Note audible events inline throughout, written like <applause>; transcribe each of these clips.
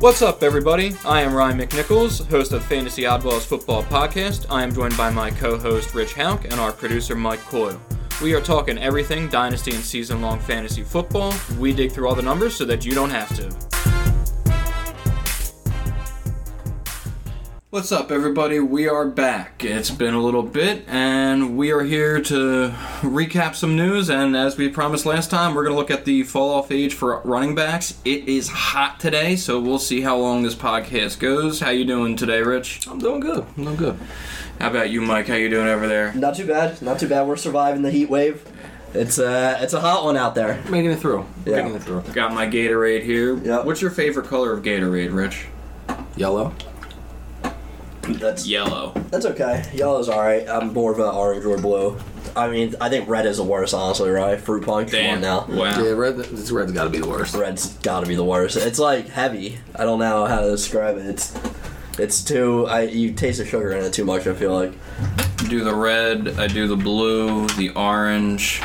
What's up, everybody? I am Ryan McNichols, host of Fantasy Oddballs Football Podcast. I am joined by my co host Rich Hauk and our producer Mike Coyle. We are talking everything dynasty and season long fantasy football. We dig through all the numbers so that you don't have to. What's up, everybody? We are back. It's been a little bit, and we are here to recap some news. And as we promised last time, we're going to look at the fall off age for running backs. It is hot today, so we'll see how long this podcast goes. How you doing today, Rich? I'm doing good. I'm doing good. How about you, Mike? How you doing over there? Not too bad. Not too bad. We're surviving the heat wave. It's uh, it's a hot one out there. Making it through. Yeah. Making it through. Got my Gatorade here. Yep. What's your favorite color of Gatorade, Rich? Yellow. <clears throat> That's Yellow. that's okay. Yellow's all right. I'm more of an orange or blue. I mean, I think red is the worst, honestly. Right? Fruit punch. Come on now. Wow. Yeah, red. This red's got to be the worst. Red's got to be the worst. It's like heavy. I don't know how to describe it. It's it's too. I you taste the sugar in it too much. I feel like. do the red, I do the blue, the orange.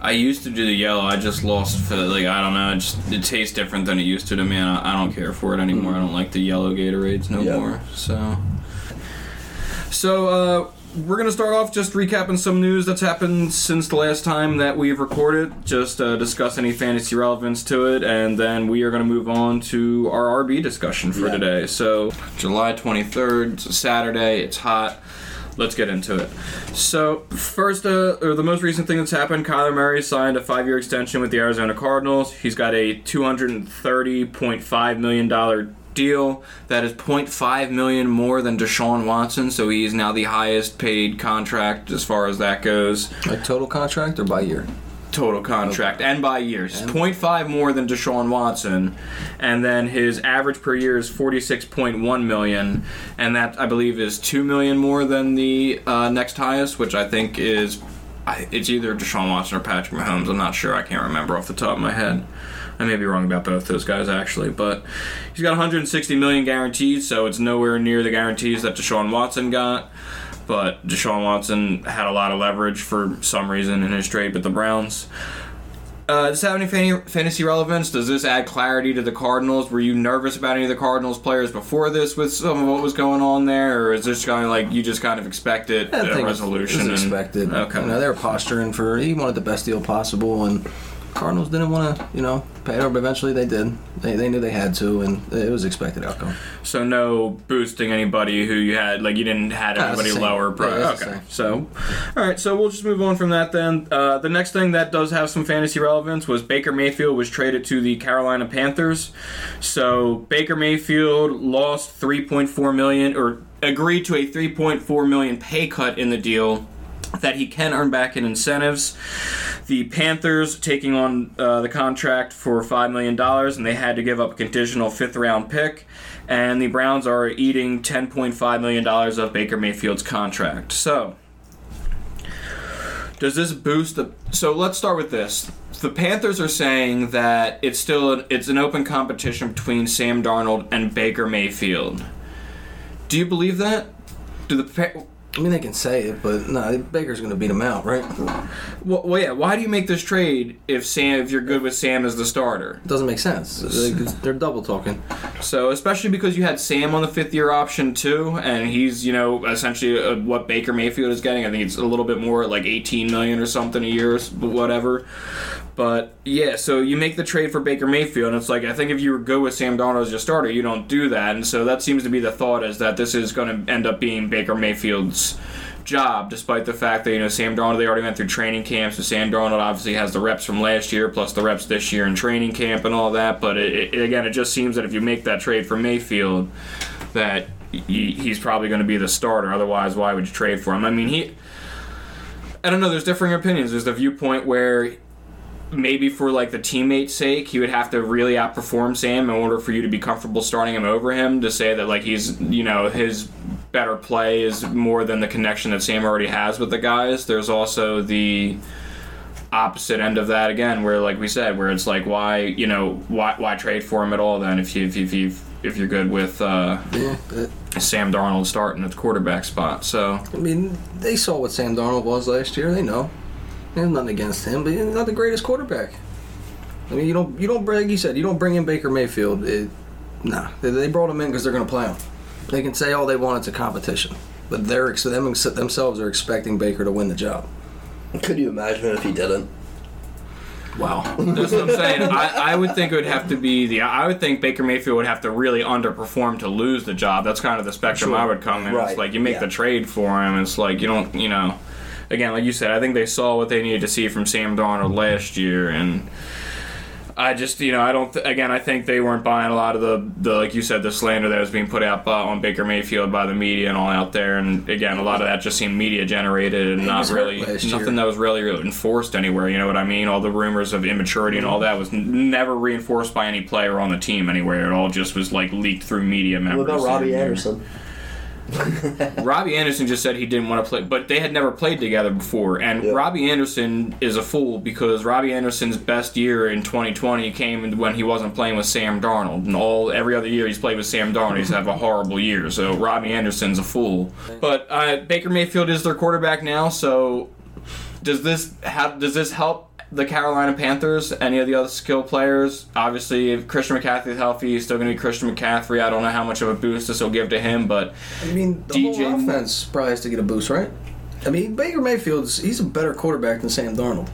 I used to do the yellow. I just lost for like I don't know. It just it tastes different than it used to to me. And I, I don't care for it anymore. Mm. I don't like the yellow Gatorades no Yeah. more. So, so uh, we're gonna start off just recapping some news that's happened since the last time that we've recorded. Just uh, discuss any fantasy relevance to it, and then we are gonna move on to our RB discussion for Yeah. today. So, July twenty third, it's a Saturday. It's hot let's get into it. So, first, uh, or the most recent thing that's happened, Kyler Murray signed a five-year extension with the Arizona Cardinals. He's got a two hundred thirty point five million dollar deal. That is 0.5 million more than Deshaun Watson. So he is now the highest paid contract as far as that goes. Like total contract or by year? Total contract and by years, And- 0.5 more than Deshaun Watson, and then his average per year is 46.1 million, and that I believe is two million more than the uh, next highest, which I think is it's either Deshaun Watson or Patrick Mahomes. I'm not sure. I can't remember off the top of my head. I may be wrong about both those guys actually, but he's got 160 million guaranteed, so it's nowhere near the guarantees that Deshaun Watson got. But Deshaun Watson had a lot of leverage for some reason in his trade with the Browns. Uh, does this have any fantasy relevance? Does this add clarity to the Cardinals? Were you nervous about any of the Cardinals players before this with some of what was going on there, or is this kind of like you just kind of expected I a resolution? It was and- expected. Okay. You know, they were posturing for. He wanted the best deal possible, and Cardinals didn't want to, you know, pay it, but eventually they did. They, they knew they had to, and it was expected outcome. So no boosting anybody who you had like you didn't had anybody the lower. Pro- Yeah, okay, so all right, so we'll just move on from that then. Uh, the next thing that does have some fantasy relevance was Baker Mayfield was traded to the Carolina Panthers. So Baker Mayfield lost 3.4 million or agreed to a 3.4 million pay cut in the deal that he can earn back in incentives. The Panthers taking on uh, the contract for $5 million, and they had to give up a conditional fifth round pick. And the Browns are eating $10.5 million of Baker Mayfield's contract. So, does this boost the. So, let's start with this. The Panthers are saying that it's still it's an open competition between Sam Darnold and Baker Mayfield. Do you believe that? Do the I mean, they can say it, but no, Baker's going to beat him out, right? Well, well, yeah. Why do you make this trade if Sam, if you're good with Sam as the starter? It doesn't make sense. They're double talking. So, especially because you had Sam on the fifth year option too, and he's you know essentially uh, what Baker Mayfield is getting. I think it's a little bit more, like 18 million or something a year, or whatever. But yeah, so you make the trade for Baker Mayfield, and it's like I think if you were good with Sam Darnold as your starter, you don't do that, and so that seems to be the thought is that this is going to end up being Baker Mayfield's job, despite the fact that you know Sam Darnold they already went through training camp, so Sam Darnold obviously has the reps from last year plus the reps this year in training camp and all that. But it, it, again, it just seems that if you make that trade for Mayfield, that he, he's probably going to be the starter. Otherwise, why would you trade for him? I mean, he. I don't know. There's differing opinions. There's the viewpoint where maybe for like the teammate's sake, he would have to really outperform Sam in order for you to be comfortable starting him over him. To say that like he's you know his better play is more than the connection that Sam already has with the guys. There's also the opposite end of that again, where like we said, where it's like why you know why why trade for him at all then if you if you if, you, if you're good with uh, Yeah. Sam Darnold starting at the quarterback spot. So I mean, they saw what Sam Darnold was last year. They know. There's nothing against him, but he's not the greatest quarterback. I mean, you don't you don't bring like you said you don't bring in Baker Mayfield. It, Nah, they, they brought him in because they're going to play him. They can say all they want. It's a competition, but they're them themselves are expecting Baker to win the job. Could you imagine if he didn't? Wow. That's what I'm saying. I, I would think it would have to be the. I would think Baker Mayfield would have to really underperform to lose the job. That's kind of the spectrum I would come in. Right. It's like you make Yeah. the trade for him. It's like you don't, you know. Again, like you said, I think they saw what they needed to see from Sam Darnold last year, and I just, you know, I don't. Th- again, I think they weren't buying a lot of the, the like you said, the slander that was being put out by, on Baker Mayfield by the media and all out there. And again, a lot of that just seemed media generated and not really nothing year. that was really enforced anywhere. You know what I mean? All the rumors of immaturity and all that was n- never reinforced by any player on the team anywhere. It all just was like leaked through media members. What about Robbie And- Anderson? <laughs> Robbie Anderson just said he didn't want to play, but they had never played together before. And Yeah. Robbie Anderson is a fool because Robbie Anderson's best year in 2020 came when he wasn't playing with Sam Darnold. And all every other year he's played with Sam Darnold, he's have a <laughs> horrible year. So Robbie Anderson's a fool. But uh, Baker Mayfield is their quarterback now. So does this have does this help the Carolina Panthers? Any of the other skill players? Obviously, if Christian McCaffrey is healthy, he's still going to be Christian McCaffrey. I don't know how much of a boost this will give to him, but I mean, the DJ whole offense probably has to get a boost, right? I mean, Baker Mayfield's he's a better quarterback than Sam Darnold.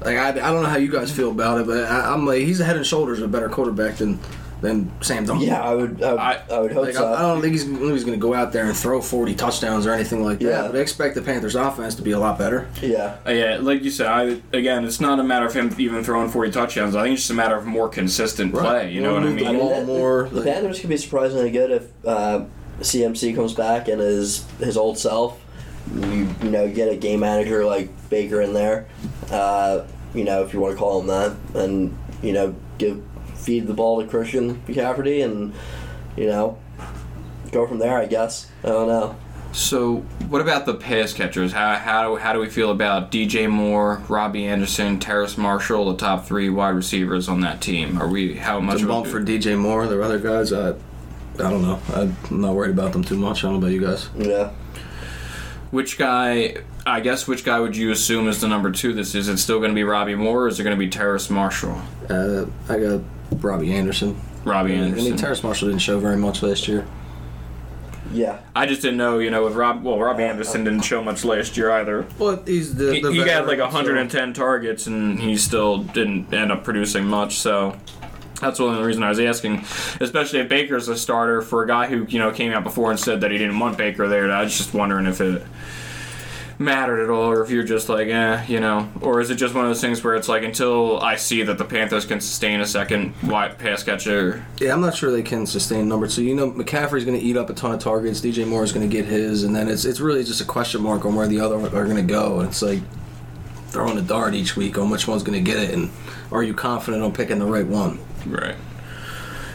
Like I, I don't know how you guys feel about it, but I, I'm like he's a head and shoulders a better quarterback than than Sam Darnold. Yeah, I would. I, would- I- I would hope Like, so. I, I don't think he's, he's going to go out there and throw 40 touchdowns or anything like that. Yeah. But I expect the Panthers' offense to be a lot better. yeah, Uh, yeah, like you said, I, again, it's not a matter of him even throwing 40 touchdowns. I think it's just a matter of more consistent play. You know what I Move the mean? ball that- more. the like- Panthers could be surprisingly good if uh, CMC comes back and is his old self. You, you know, get a game manager like Baker in there. Uh, you know, if you want to call him that, and you know, give feed the ball to Christian McCaffrey, and you know, go from there. I guess. I don't know. So, what about the pass catchers? How, how, how do we feel about DJ Moore, Robbie Anderson, Terrace Marshall, the top three wide receivers on that team? Are we how much The a bump for DJ Moore, the other guys, I, I don't know. I'm not worried about them too much. I don't know about you guys. Yeah. Which guy? I guess which guy would you assume is the number two? This is it still going to be Robbie Moore, or is it going to be Terrace Marshall? Uh, I got Robbie Anderson. Robbie Anderson. I Anderson. mean, Terrace Marshall didn't show very much last year. Yeah. I just didn't know, you know, if Rob. Well, Robbie Anderson didn't show much last year either. Well, he's the. He, the he got like veteran, so- 110 targets, and he still didn't end up producing much. So that's one of the reason I was asking, especially if Baker's a starter for a guy who you know came out before and said that he didn't want Baker there. I was just wondering if it mattered at all, or if you're just like, eh, you know, or is it just one of those things where it's like until I see that the Panthers can sustain a second wide pass catcher, Yeah, I'm not sure they can sustain numbers. So you know, McCaffrey's going to eat up a ton of targets. DJ Moore is going to get his, and then it's it's really just a question mark on where the other are going to go. It's like throwing a dart each week on which one's going to get it, and are you confident on picking the right one? Right.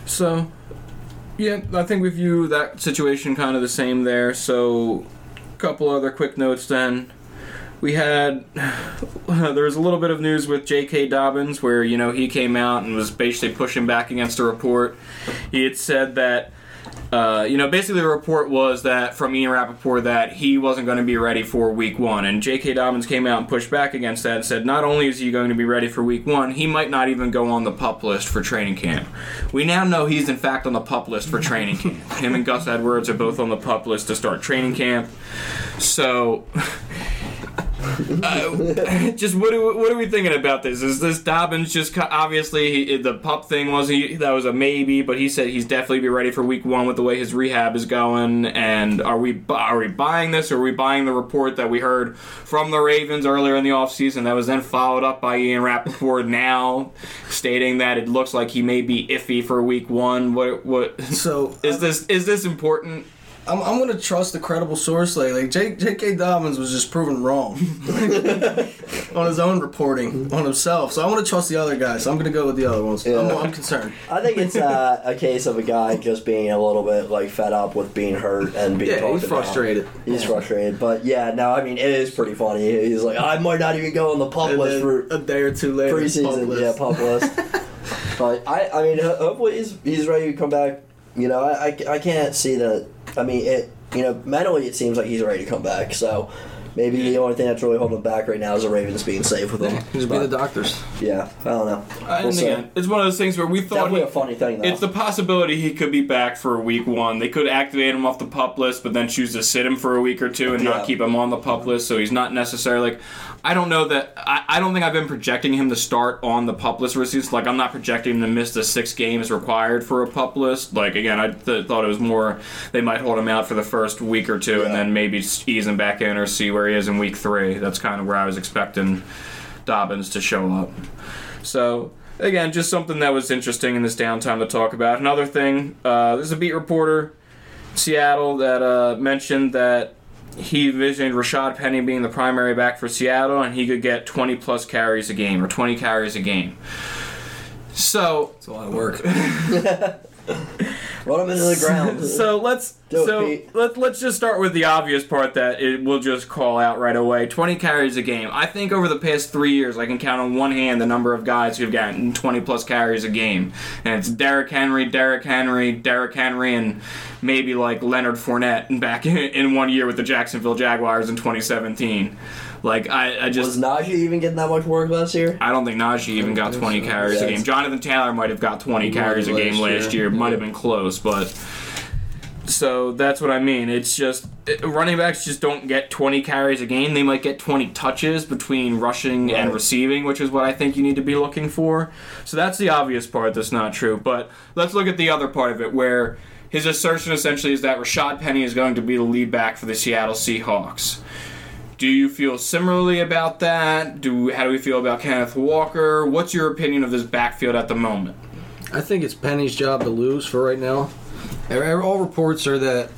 So, yeah, I think we view that situation kind of the same there. So, couple other quick notes then. We had <sighs> there was a little bit of news with J.K. Dobbins where you know he came out and was basically pushing back against a report. He had said that uh, you know, basically the report was that from Ian Rapoport that he wasn't going to be ready for week one. And J.K. Dobbins came out and pushed back against that and said not only is he going to be ready for week one, he might not even go on the pup list for training camp. We now know he's in fact on the pup list for training camp. Him and Gus Edwards are both on the pup list to start training camp. So. <laughs> Uh, <laughs> just what are, what are we thinking about this? Is this Dobbins just obviously he, the pup thing was he that was a maybe, but he said he's definitely be ready for week one with the way his rehab is going. And are we are we buying this? Or are we buying the report that we heard from the Ravens earlier in the offseason that was then followed up by Ian Rapoport <laughs> now, stating that it looks like he may be iffy for week one? What what So is this is this important? I'm, I'm going to trust a credible source. Like, like J, J.K. Dobbins was just proven wrong <laughs> on his own reporting on himself. So I want to trust the other guys. So I'm going to go with the other ones. I'm, Yeah. I'm concerned. I think it's uh, a case of a guy just being a little bit like fed up with being hurt and being Yeah, talked he's about. frustrated. He's frustrated, but yeah, no, I mean it is pretty funny. He's like, I might not even go on the pub And list for a day or two later, preseason, pub yeah, list. pub list. <laughs> but I, I mean, hopefully he's he's ready to come back. You know, I, I, I can't see that. I mean, it. You know, mentally it seems like he's ready to come back. So, Maybe the only thing that's really holding him back right now is the Ravens being safe with him. Just be the doctors. yeah, I don't know. We'll see. again, it's one of those things where we thought Definitely he- a funny thing though. It's the possibility he could be back for week one. They could activate him off the pup list, but then choose to sit him for a week or two and Yeah. not keep him on the pup list. So he's not necessarily like. I don't know that. I, I don't think I've been projecting him to start on the pup list receipts. Like I'm not projecting him to miss the six games required for a pup list. Like again, I th- thought it was more they might hold him out for the first week or two and then maybe ease him back in or see where he is in week three. That's kind of where I was expecting Dobbins to show up. So again, just something that was interesting in this downtime to talk about. Another thing, uh, there's a beat reporter, Seattle, that uh, mentioned that he envisioned Rashad Penny being the primary back for Seattle, and he could get 20 plus carries a game or 20 carries a game. So, It's a lot of work. <laughs> Run him into the ground. <laughs> so let's Do it, so Pete. let, let's just start with the obvious part that it will just call out right away 20 carries a game i think over the past three years i can count on one hand the number of guys who've gotten 20 plus carries a game and it's Derrick henry Derrick henry Derrick henry and maybe like leonard Fournette <laughs> back in, in one year with the jacksonville jaguars in 2017 like i, I just Was Najee even getting that much work last year? I don't think Najee even got 20 carries a game. Jonathan Taylor might have got 20 carries a game last last year. year. Might have been close, but so that's what I mean. It's just it- running backs just don't get 20 carries a game. They might get 20 touches between rushing and receiving, which is what I think you need to be looking for. So that's the obvious part that's not true. But let's look at the other part of it where his assertion essentially is that Rashad Penny is going to be the lead back for the Seattle Seahawks. Do you feel similarly about that? Do how do we feel about Kenneth Walker? What's your opinion of this backfield at the moment? I think it's Penny's job to lose for right now. All reports are that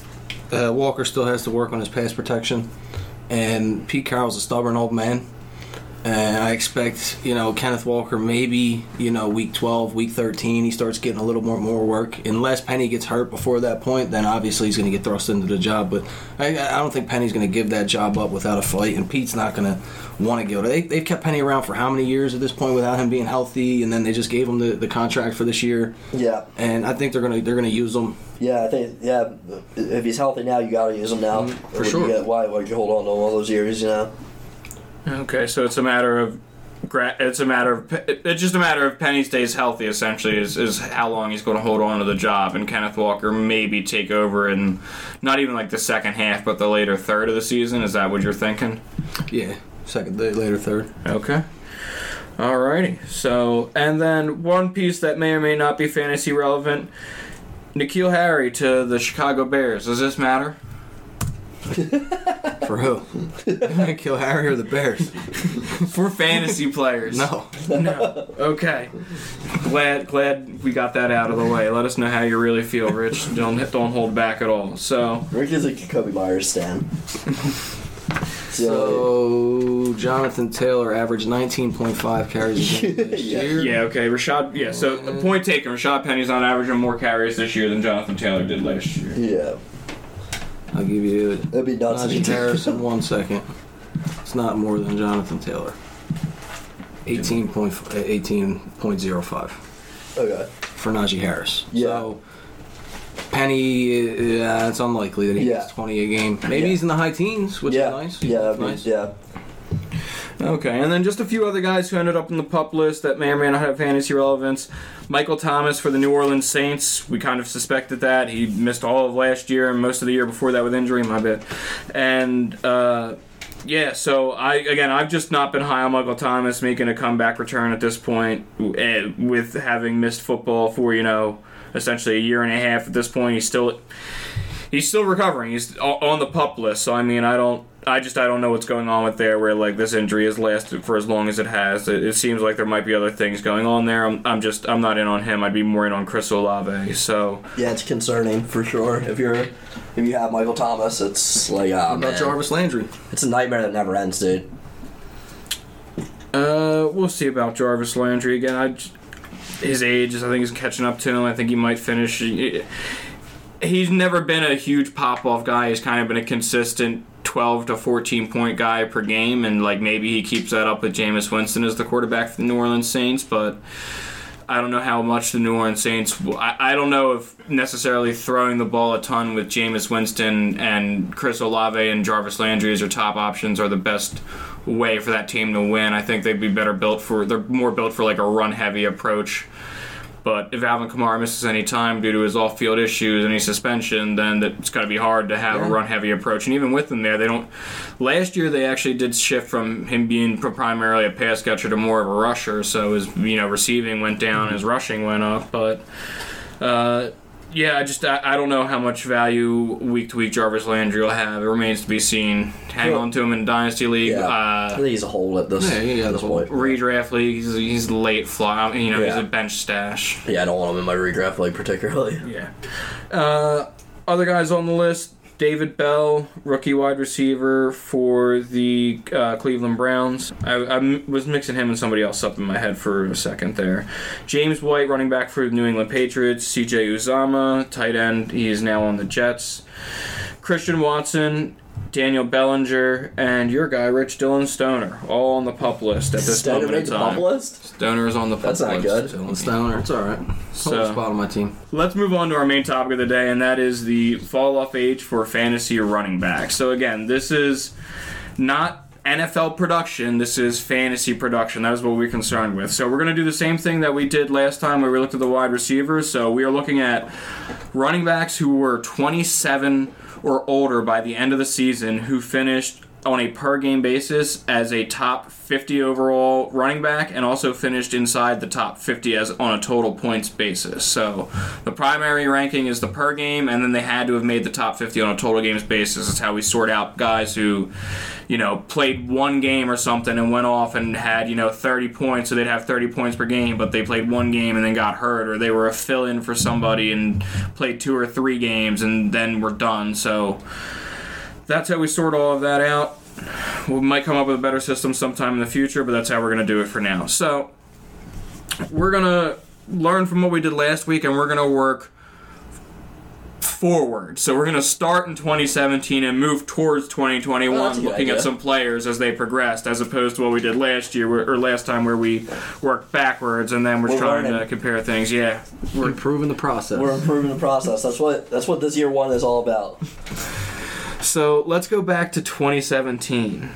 uh, Walker still has to work on his pass protection, and Pete Carroll's a stubborn old man. And I expect, you know, Kenneth Walker maybe, you know, week 12, week 13, he starts getting a little more more work. Unless Penny gets hurt before that point, then obviously he's going to get thrust into the job. But I, I don't think Penny's going to give that job up without a fight, and Pete's not going to want to go. They, they've kept Penny around for how many years at this point without him being healthy, and then they just gave him the, the contract for this year Yeah, and I think they're gonna they're gonna use him. yeah. I think yeah. If he's healthy now, you gotta use him now. Mm, for Or sure. Get, why would you hold on to him all those years? You know. Okay, so it's a matter of it's a matter of it's just a matter of Penny stays healthy. Essentially, is is how long he's going to hold on to the job, and Kenneth Walker maybe take over in not even like the second half, but the later third of the season. Is that what you're thinking? Yeah, second, the later third. Okay. Alrighty. So, and then one piece that may or may not be fantasy relevant N'Keal Harry to the Chicago Bears. Does this matter? <laughs> For who? <laughs> N'Keal Harry or the Bears? <laughs> For fantasy players. No. No. Okay. Glad glad we got that out of the way. Let us know how you really feel, Rich. Don't don't hold back at all. So, Rick is a Kobe Myers stan. <laughs> so, So Jonathan Taylor averaged 19.5 carries a game last Yeah. year. yeah, okay. Rashad, yeah. So, uh-huh. point taken. Rashad Penny's on average on more carries this year than Jonathan Taylor did last year. yeah, I'll give you that'd be nuts. if Najee he. Harris in one second. It's not more than Jonathan Taylor. 18 uh, 18.05 Okay. for Najee Harris. Yeah. So Penny, uh, yeah, it's unlikely that he Yeah. gets 20 a game. Maybe Yeah. he's in the high teens, which yeah. is nice. Yeah. Nice. Yeah. Okay, and then just a few other guys who ended up in the pup list that may or may not have fantasy relevance. Michael Thomas for the New Orleans Saints. We kind of suspected that. He missed all of last year and most of the year before that with injury, my bad. And uh, yeah, so I again I've just not been high on Michael Thomas making a comeback return at this point eh, with having missed football for, you know, essentially a year and a half at this point. He's still he's still recovering. He's on the pup list. So I mean, I don't, I just I don't know what's going on with there. Where like this injury has lasted for as long as it has. It, it seems like there might be other things going on there. I'm, I'm just I'm not in on him. I'd be more in on Chris Olave. So Yeah, it's concerning for sure. If you're, if you have Michael Thomas, it's like, What about. Jarvis Landry? It's a nightmare that never ends, dude. uh, we'll see about Jarvis Landry again. I, his age is I think is catching up to him. I think he might finish. He's never been a huge pop off guy. He's kind of been a consistent 12 to 14 point guy per game, and like maybe he keeps that up with Jameis Winston as the quarterback for the New Orleans Saints. But I don't know how much the New Orleans Saints. I, I don't know if necessarily throwing the ball a ton with Jameis Winston and Chris Olave and Jarvis Landry as your top options are the best way for that team to win. I think they'd be better built for. They're more built for like a run heavy approach. But if Alvin Kamara misses any time due to his off-field issues, any suspension, then it's going to be hard to have a run-heavy approach. And even with him there, they don't. Last year, they actually did shift from him being primarily a pass catcher to more of a rusher. So his you know receiving went down, his rushing went up. But uh, yeah, I just I, I don't know how much value week to week Jarvis Landry will have. It remains to be seen. Hang Well- on to him in dynasty league. Yeah. I Uh, think he's a hold at this, Yeah, yeah, this point. redraft league. He's, he's late fly. You know, he's a bench stash. Yeah, I don't want him in my redraft league particularly. Yeah. Uh, other guys on the list: David Bell, rookie wide receiver for the uh, Cleveland Browns. I was mixing him and somebody else up in my head for a second there. James White, running back for the New England Patriots. C.J. Uzomah, tight end. He is now on the Jets. Christian Watson. Daniel Bellinger and your guy Rich Dylan Stoner, all on the pup list at this Stoner moment made in the time. bump list? Stoner is on the pup list. That's not list. good. Dylan Stoner, it's all right. So- So, spot on my team. Let's move on to our main topic of the day, and that is the fall off age for fantasy running back. So, again, this is not NFL production, this is fantasy production. That is what we're concerned with. So, we're going to do the same thing that we did last time where we looked at the wide receivers. So, we are looking at running backs who were 27 or older by the end of the season who finished on a per game basis as a top 50 overall running back and also finished inside the top 50 as on a total points basis. So the primary ranking is the per game and then they had to have made the top 50 on a total games basis. That's how we sort out guys who you know played one game or something and went off and had you know 30 points so they'd have 30 points per game but they played one game and then got hurt or they were a fill-in for somebody and played two or three games and then were done. So that's how we sort all of that out. We might come up with a better system sometime in the future, but that's how we're going to do it for now. So, we're going to learn from what we did last week and we're going to work forward. So, we're going to start in 2017 and move towards 2021, Oh, that's a looking at some players as they progressed, as opposed to what we did last year where- or last time where we worked backwards and then we're, We're trying to compare things. Yeah. We're improving the process. We're improving the process. That's what that's what this year one is all about. So let's go back to 2017.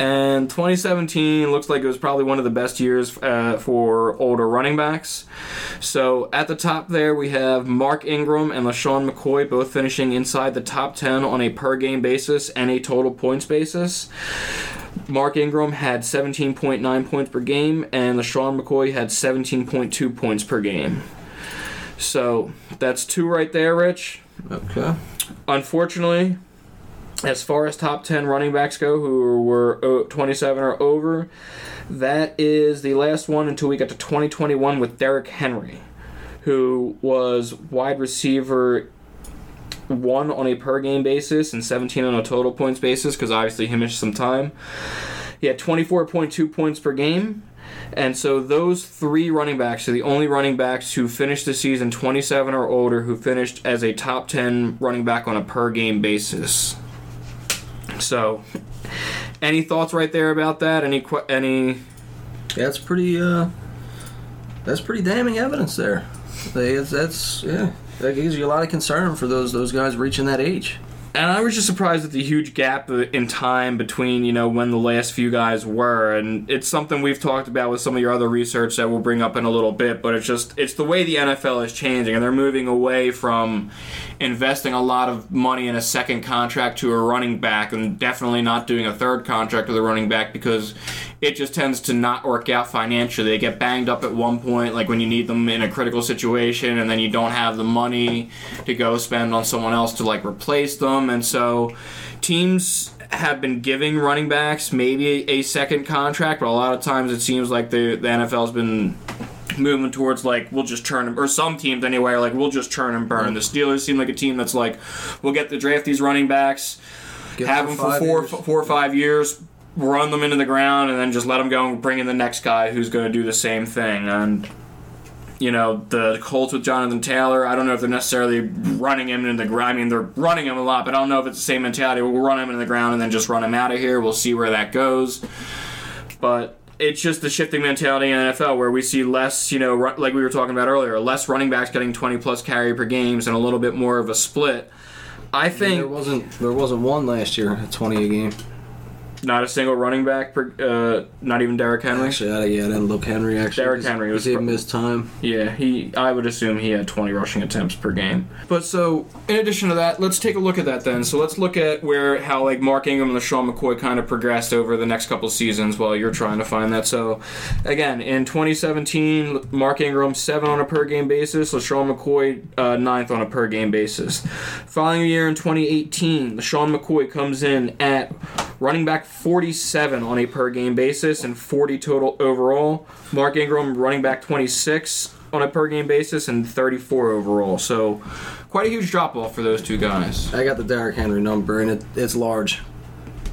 And 2017 looks like it was probably one of the best years uh, for older running backs. So at the top there, we have Mark Ingram and LeSean McCoy both finishing inside the top 10 on a per game basis and a total points basis. Mark Ingram had 17.9 points per game, and LeSean McCoy had 17.2 points per game. So that's two right there, Rich. okay. Unfortunately, as far as top 10 running backs go who were uh, 27 or over, that is the last one until we get to 2021 with Derrick Henry, who was wide receiver one on a per game basis and 17 on a total points basis because obviously he missed some time. He had 24.2 points per game. And so those three running backs are the only running backs who finished the season 27 or older who finished as a top 10 running back on a per game basis. So, any thoughts right there about that? Any que- any That's pretty. uh That's pretty damning evidence there. They, that's yeah. That gives you a lot of concern for those those guys reaching that age. And I was just surprised at the huge gap in time between, you know, when the last few guys were. And it's something we've talked about with some of your other research that we'll bring up in a little bit. But it's just, it's the way the NFL is changing. And they're moving away from investing a lot of money in a second contract to a running back and definitely not doing a third contract with a running back because it just tends to not work out financially. They get banged up at one point, like when you need them in a critical situation, and then you don't have the money to go spend on someone else to like replace them. And so teams have been giving running backs maybe a, second contract, but a lot of times it seems like the, the NFL's been moving towards like we'll just turn them or some teams anyway are like we'll just turn and burn. The Steelers seem like a team that's like we'll get to draft these running backs, have them them for four years. four or five years, run them into the ground, and then just let them go and bring in the next guy who's going to do the same thing. And you know the Colts with Jonathan Taylor. I don't know if they're necessarily running him into the ground. I mean they're running him a lot, but I don't know if it's the same mentality. We'll run him into the ground and then just run him out of here. We'll see where that goes. But it's just the shifting mentality in the NFL where we see less, you know, like we were talking about earlier, less running backs getting 20 plus carry per games and a little bit more of a split. I think There wasn't there wasn't one last year at 20 a game. Not a single running back, per, uh, not even Derrick Henry. Actually, I, yeah, I didn't look Henry actually. Derrick 'cause Henry was he gave pro- him his time. Yeah, he. I would assume he had 20 rushing attempts per game. But so, in addition to that, let's take a look at that then. So let's look at where how like Mark Ingram and LeSean McCoy kind of progressed over the next couple seasons while you're trying to find that. So, again, in 2017, Mark Ingram seven on a per game basis, LeSean McCoy uh, ninth on a per game basis. Following year in 2018, LeSean McCoy comes in at running back 47 on a per game basis and 40 total overall. Mark Ingram running back 26 on a per game basis and 34 overall. So quite a huge drop off for those two guys. I got the Derrick Henry number and it, it's large.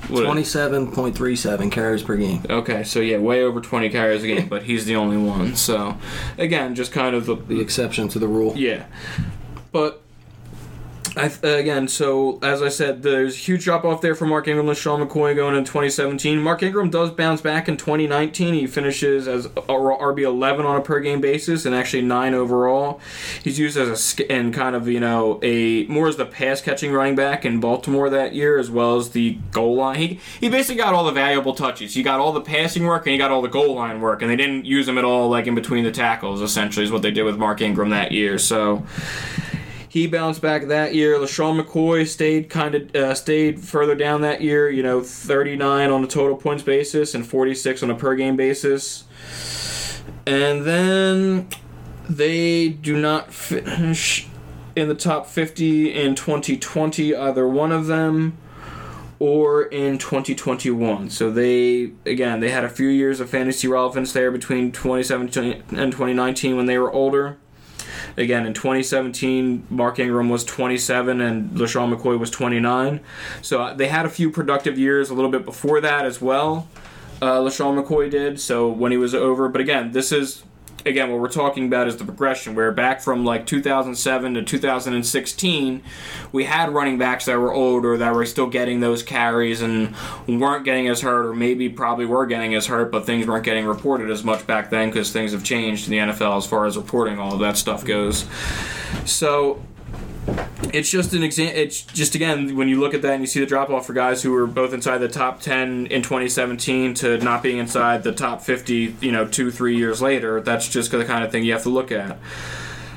What- 27.37 carries per game. Okay, so yeah, way over 20 carries a game, but he's the only one. So again, just kind of the The exception to the rule. Yeah, but I th- uh, again, so as I said, there's a huge drop off there for Mark Ingram and Sean McCoy going in 2017. Mark Ingram does bounce back in 2019. He finishes as RB 11 on a per game basis and actually nine overall. He's used as a and kind of you know a more as the pass catching running back in Baltimore that year as well as the goal line. He he basically got all the valuable touches. He got all the passing work and he got all the goal line work, and they didn't use him at all like in between the tackles. Essentially, is what they did with Mark Ingram that year. So. He bounced back that year. LeSean McCoy stayed kind of uh, stayed further down that year. You know, 39 on a total points basis and 46 on a per game basis. And then they do not finish in the top 50 in 2020, either one of them, or in 2021. So they, again, they had a few years of fantasy relevance there between 2017 and 2019 when they were older. Again, in 2017, Mark Ingram was 27 and LeSean McCoy was 29. So uh, they had a few productive years a little bit before that as well. Uh, LeSean McCoy did, so when he was over. But again, this is, again, what we're talking about is the progression. Where back from like 2007 to 2016, we had running backs that were older that were still getting those carries and weren't getting as hurt, or maybe probably were getting as hurt, but things weren't getting reported as much back then because things have changed in the NFL as far as reporting all of that stuff goes. So it's just an example. It's just again when you look at that and you see the drop off for guys who were both inside the top ten in 2017 to not being inside the top 50, you know, two three years later. That's just the kind of thing you have to look at.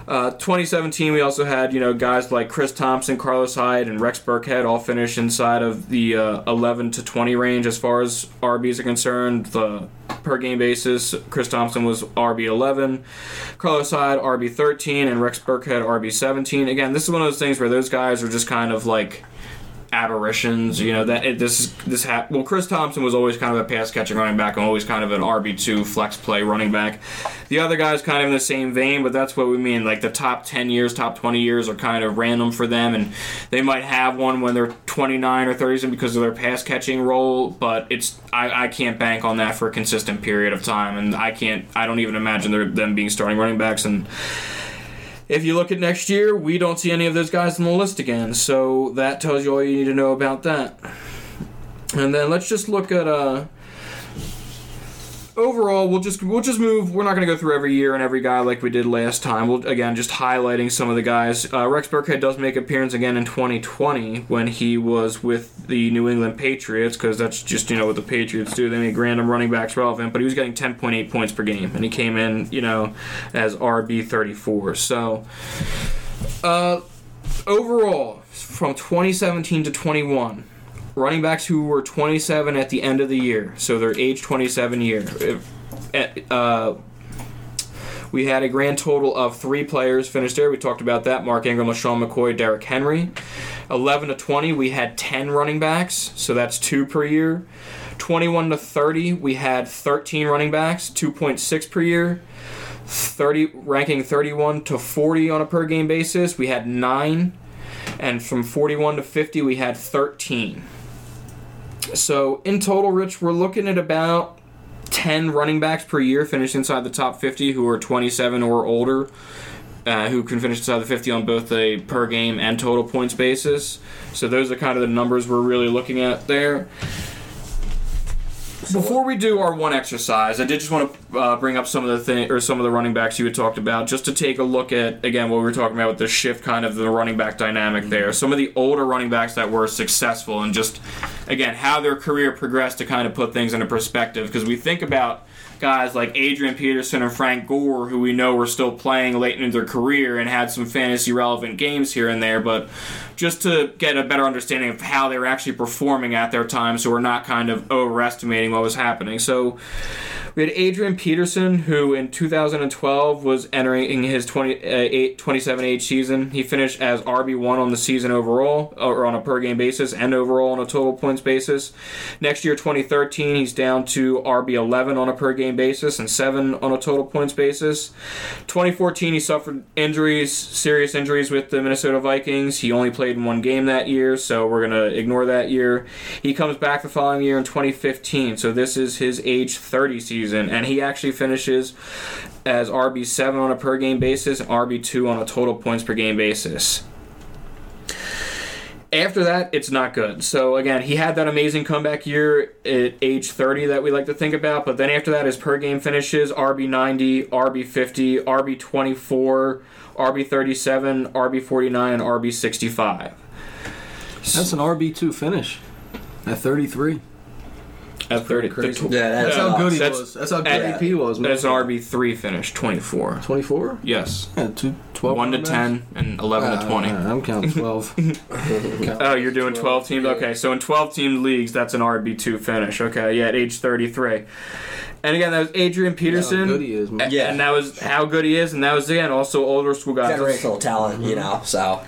Uh, 2017, we also had you know guys like Chris Thompson, Carlos Hyde, and Rex Burkhead all finish inside of the uh, 11 to 20 range as far as RBs are concerned. The per game basis, Chris Thompson was RB 11, Carlos Hyde RB 13, and Rex Burkhead RB 17. Again, this is one of those things where those guys are just kind of like aberrations. You know that it, this this ha- well, Chris Thompson was always kind of a pass catching running back and always kind of an RB two flex play running back. The other guys kind of in the same vein, but that's what we mean. Like the top ten years, top twenty years are kind of random for them, and they might have one when they're twenty nine or thirty because of their pass catching role. But it's I, I can't bank on that for a consistent period of time, and I can't I don't even imagine them being starting running backs and. If you look at next year, we don't see any of those guys on the list again. So that tells you all you need to know about that. And then let's just look at uh overall we'll just we'll just move we're not going to go through every year and every guy like we did last time. We'll again just highlighting some of the guys. Uh, rex burkhead does make appearance again in 2020 when he was with the new england patriots because that's just you know what the patriots do. They make random running backs relevant but he was getting 10.8 points per game and he came in you know as rb34 so uh, overall from 2017 to 21 running backs who were 27 at the end of the year, so their age 27 year. At, uh, we had a grand total of three players finished there. We talked about that: Mark Ingram, LeSean McCoy, Derrick Henry. 11 to 20, we had 10 running backs, so that's two per year. 21 to 30, we had 13 running backs, 2.6 per year. 30 ranking 31 to 40 on a per game basis, we had nine, and from 41 to 50, we had 13. So in total, Rich, we're looking at about 10 running backs per year finish inside the top 50 who are 27 or older, uh, who can finish inside the 50 on both a per game and total points basis. So those are kind of the numbers we're really looking at there. Before we do our one exercise, I did just want to uh, bring up some of the thing or some of the running backs you had talked about, just to take a look at again what we were talking about with the shift, kind of the running back dynamic there. Some of the older running backs that were successful, and just again how their career progressed to kind of put things into perspective. Because we think about guys like Adrian Peterson and Frank Gore, who we know were still playing late in their career and had some fantasy relevant games here and there, but just to get a better understanding of how they were actually performing at their time, so we're not kind of overestimating what was happening. So we had Adrian Peterson, who in 2012 was entering his 20, uh, 8, 27 age season. He finished as RB1 on the season overall, or on a per game basis, and overall on a total points basis. Next year, 2013, he's down to RB11 on a per game basis and 7 on a total points basis. 2014, he suffered injuries, serious injuries with the Minnesota Vikings. He only played in one game that year, so we're going to ignore that year. He comes back the following year in 2015, so this is his age 30 season, and he actually finishes as RB7 on a per game basis and RB2 on a total points per game basis. After that, it's not good. So again, he had that amazing comeback year at age 30 that we like to think about, but then after that, his per game finishes RB90, RB50, RB24, RB37, RB49, and RB65. That's an RB two finish at 33. At 30, crazy. the- Yeah, That's Yeah, how good he that's- was. That's how good and- AP was. Man. That's an RB3 finish, 24. 24. Yes. Yeah, two, 12 1 to running 10 and 11 backs? to 20. Uh, I'm counting <laughs> 12. Oh, you're doing 12 teams? yeah. Okay, so in 12 team leagues, that's an RB2 finish. Okay, yeah, at age 33. And again, that was Adrian Peterson. How good he is, man. Yeah. And that was how good he is, and that was, again, also older school guys. Let's, Generational talent, you know. So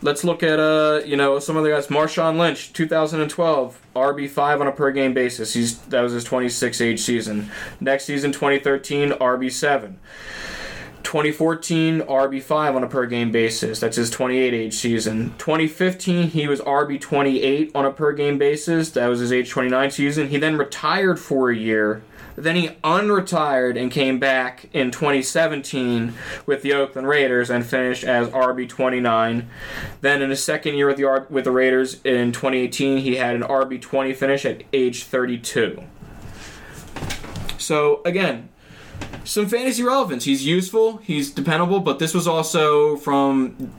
let's look at, uh, you know, some other guys. Marshawn Lynch, 2012, RB5 on a per game basis. He's That was his 26 age season. Next season, 2013, RB7. 2014 RB5 on a per game basis. That's his 28 age season. 2015 he was RB 28 on a per game basis. That was his age 29 season. He then retired for a year. Then he unretired and came back in 2017 with the Oakland Raiders and finished as RB 29. Then in his second year with the with the Raiders in 2018 he had an RB 20 finish at age 32. So again, some fantasy relevance. He's useful, he's dependable, but this was also from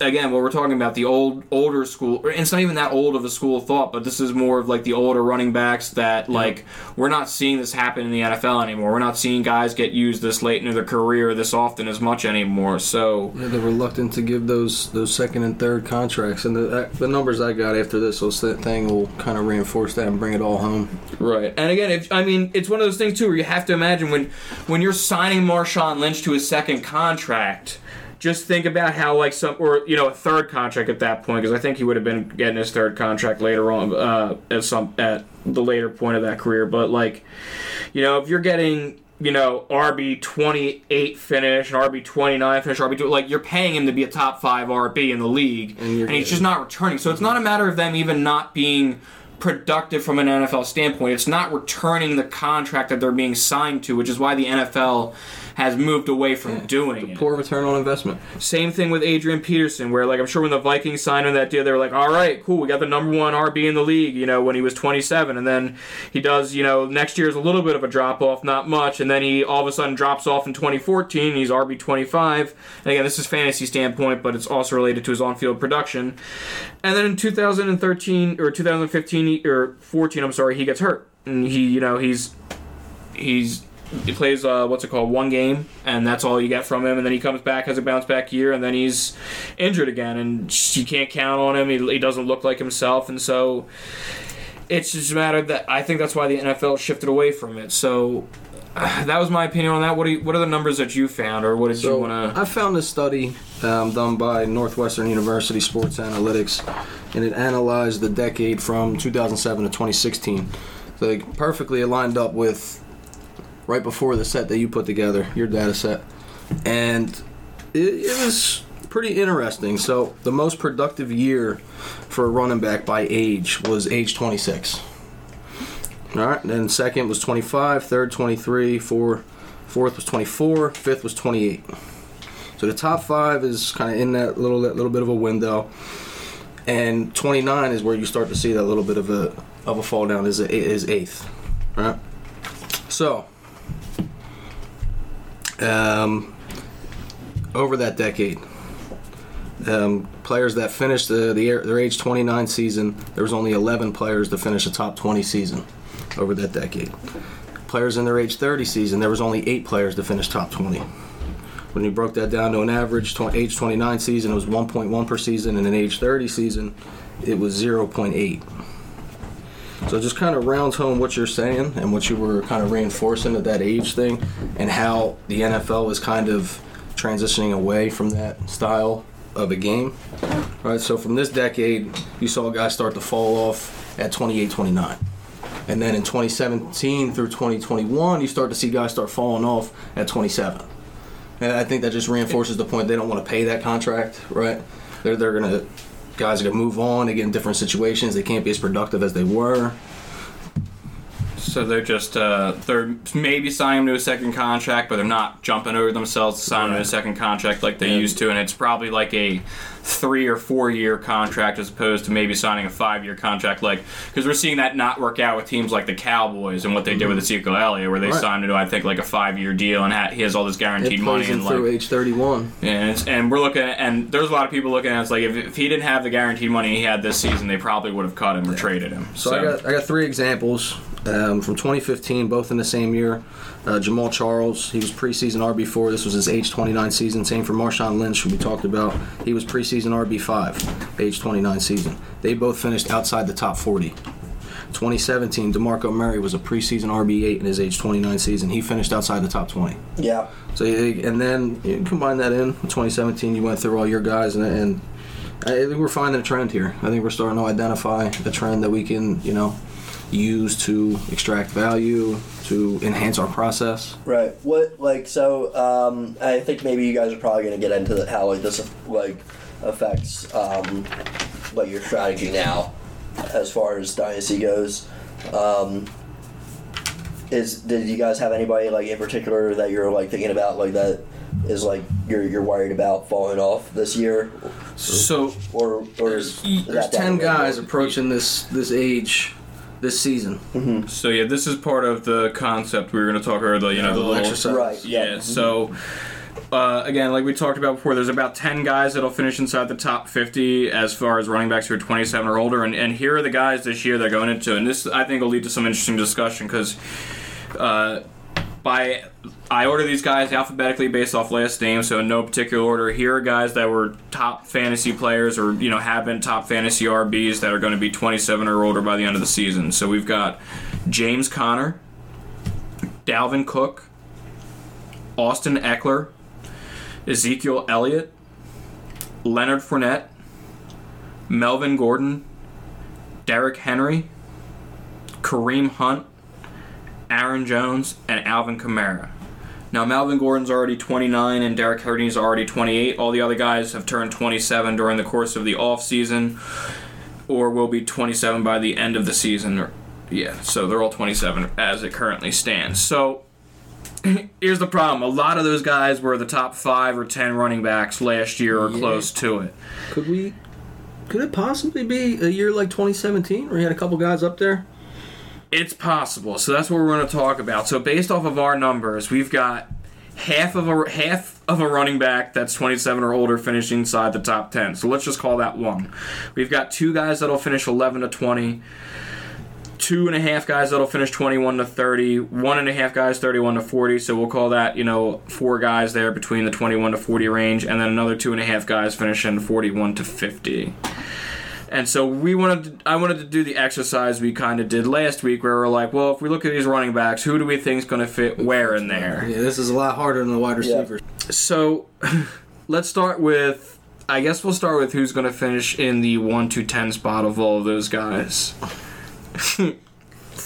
again what we're talking about the old older school or it's not even that old of a school of thought but this is more of like the older running backs that like we're not seeing this happen in the NFL anymore we're not seeing guys get used this late into their career this often as much anymore so Yeah, they're reluctant to give those those second and third contracts, and the the numbers I got after this thing will kind of reinforce that and bring it all home. Right, and again, if I mean, it's one of those things too where you have to imagine when when you're signing Marshawn Lynch to his second contract. Just think about how like some or you know a third contract at that point because I think he would have been getting his third contract later on uh, at some at the later point of that career. But like, you know, if you're getting you know RB twenty eight finish and RB twenty nine finish RB two like you're paying him to be a top five RB in the league And and he's just not returning. So it's not a matter of them even not being productive from an NFL standpoint. It's not returning the contract that they're being signed to, which is why the NFL has moved away from doing it. Poor return on investment. Same thing with Adrian Peterson, where like I'm sure when the Vikings signed him that deal, they were like, "All right, cool, we got the number one RB in the league." You know, when he was 27, and then he does, you know, next year's a little bit of a drop off, not much, and then he all of a sudden drops off in 2014. He's RB 25. And again, this is fantasy standpoint, but it's also related to his on-field production. And then in 2013 or 2015 he- or 14, I'm sorry, he gets hurt, and he, you know, he's he's he plays uh, what's it called one game and that's all you get from him and then he comes back has a bounce back year and then he's injured again and you can't count on him. He, he doesn't look like himself and so it's just a matter that I think that's why the NFL shifted away from it. So uh, <sighs> that was my opinion on that. What do you, what are the numbers that you found or what did you want to I found this study um, done by Northwestern University Sports Analytics, and it analyzed the decade from 2007 to 2016. So like perfectly aligned up with right before the set that you put together, your data set, and it, it was pretty interesting. So the most productive year for a running back by age was age 26. All right, then second was 25, third 23, four, fourth was 24, fifth was 28. So the top five is kind of in that little that little bit of a window, and 29 is where you start to see that little bit of a of a fall down is is eighth. Right. So, um, over that decade, um, players that finished the, the their age 29 season, there was only 11 players to finish a top 20 season over that decade. Players in their age 30 season, there was only eight players to finish top 20. When you broke that down to an average tw- age 29 season, it was 1.1 per season, and an age 30 season, it was 0.8. So just kind of rounds home what you're saying and what you were kind of reinforcing at that age thing, and how the NFL is kind of transitioning away from that style of a game. Right. So from this decade, you saw guys start to fall off at 28, 29. And then in 2017 through 2021, you start to see guys start falling off at 27. And I think that just reinforces the point they don't want to pay that contract, right? They're, they're going to, guys are going to move on, they get in different situations, they can't be as productive as they were. So they're just uh, they're maybe signing to a second contract, but they're not jumping over themselves to sign to a second contract like they Yeah. used to, and it's probably like a three or four year contract as opposed to maybe signing a five year contract. Like because we're seeing that not work out with teams like the Cowboys and what they did with Ezekiel Elliott, where they Right. signed him to I think like a five year deal and ha- he has all this guaranteed money and through like. age 31. And, and we're looking at, and there's a lot of people looking at it, it's like if, if he didn't have the guaranteed money he had this season, they probably would have cut him or traded him. So, I got I got three examples um, from 2015, both in the same year. Uh, Jamaal Charles, he was preseason RB four. This was his age 29 season. Same for Marshawn Lynch, who we talked about. He was preseason RB five, age 29 season. They both finished outside the top 40. 2017, Demarco Murray was a preseason RB eight in his age 29 season. He finished outside the top 20. Yeah. So and then you combine that in 2017, you went through all your guys, and, and I think we're finding a trend here. I think we're starting to identify a trend that we can, you know, use to extract value, to enhance our process. Right. What like so? Um, I think maybe you guys are probably going to get into the, how like this like affects um, like your strategy now, as far as dynasty goes. Um, is did you guys have anybody like in particular that you're like thinking about like that is like you're you're worried about falling off this year, so or or is, is There's that down 10 guys approaching this this age this season. So yeah, this is part of the concept we were going to talk about. The you know the little little exercise. Right. Yeah. So uh, again, like we talked about before, there's about ten guys that'll finish inside the top fifty as far as running backs who are 27 or older, and, and here are the guys this year they're going into, and this I think will lead to some interesting discussion because. Uh, by I order these guys alphabetically based off last name, so in no particular order. Here are guys that were top fantasy players, or you know have been top fantasy RBs that are going to be 27 or older by the end of the season. So we've got James Conner, Dalvin Cook, Austin Ekeler, Ezekiel Elliott, Leonard Fournette, Melvin Gordon, Derrick Henry, Kareem Hunt, Aaron Jones, and Alvin Kamara. Now, Melvin Gordon's already 29 and Derrick Henry's already 28. All the other guys have turned 27 during the course of the offseason or will be 27 by the end of the season. Yeah, so they're all 27 as it currently stands. So, <clears throat> here's the problem a lot of those guys were the top 5 or 10 running backs last year or Yeah. close to it. Could we? Could it possibly be a year like 2017 where you had a couple guys up there? It's possible. So that's what we're going to talk about. So based off of our numbers, we've got half of a half of a running back that's 27 or older finishing inside the top 10. So let's just call that one. We've got two guys that'll finish 11 to 20. Two and a half guys that'll finish 21 to 30. One and a half guys 31 to 40. So we'll call that, you know, four guys there between the 21 to 40 range. And then another two and a half guys finishing 41 to 50. And so we wanted, to, I wanted to do the exercise we kind of did last week, where we're like, well, if we look at these running backs, who do we think is going to fit where in there? Yeah, this is a lot harder than the wide Yeah. receivers. So <laughs> let's start with, I guess we'll start with who's going to finish in the one to ten spot of all of those guys. <laughs>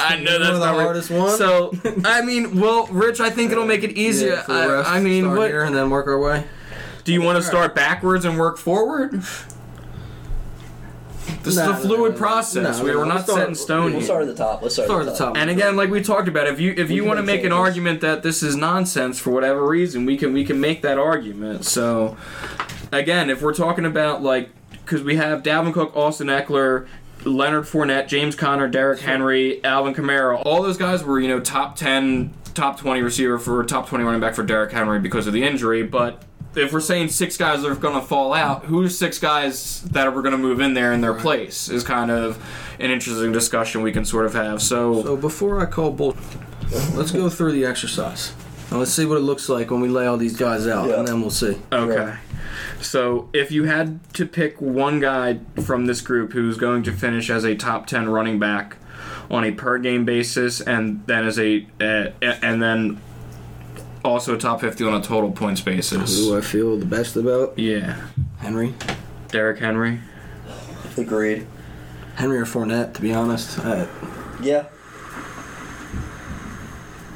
I know that's the not right. hardest one. So I mean, well, Rich, I think it'll make it easier. Yeah, for the I, rest, I mean, start what here and then work our way. do you want to start backwards and work forward? This No, is a no, fluid no, no. process. No, we no, were not start- set in stone We'll here. start at the top. Let's start, Start at the top. And again, like we talked about, if you if you want to make make an argument that this is nonsense for whatever reason, we can we can make that argument. So, again, if we're talking about like because we have Dalvin Cook, Austin Ekeler, Leonard Fournette, James Conner, Derrick Henry, Alvin Kamara, all those guys were you know top ten, top twenty receiver for top twenty running back for Derrick Henry because of the injury. But if we're saying six guys are going to fall out, who's six guys that are going to move in there in their place is kind of an interesting discussion we can sort of have. So, So before I call bull, let's go through the exercise. And let's see what it looks like when we lay all these guys out, Yeah. and then we'll see. okay. Right. So, if you had to pick one guy from this group who's going to finish as a top 10 running back on a per game basis and then as a uh, and then also top 50 on a total points basis. Who do I feel the best about? Yeah. Henry. Derrick Henry. Agreed. Henry or Fournette, to be honest. Uh, Yeah.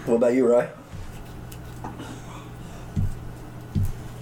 What about you, Rye?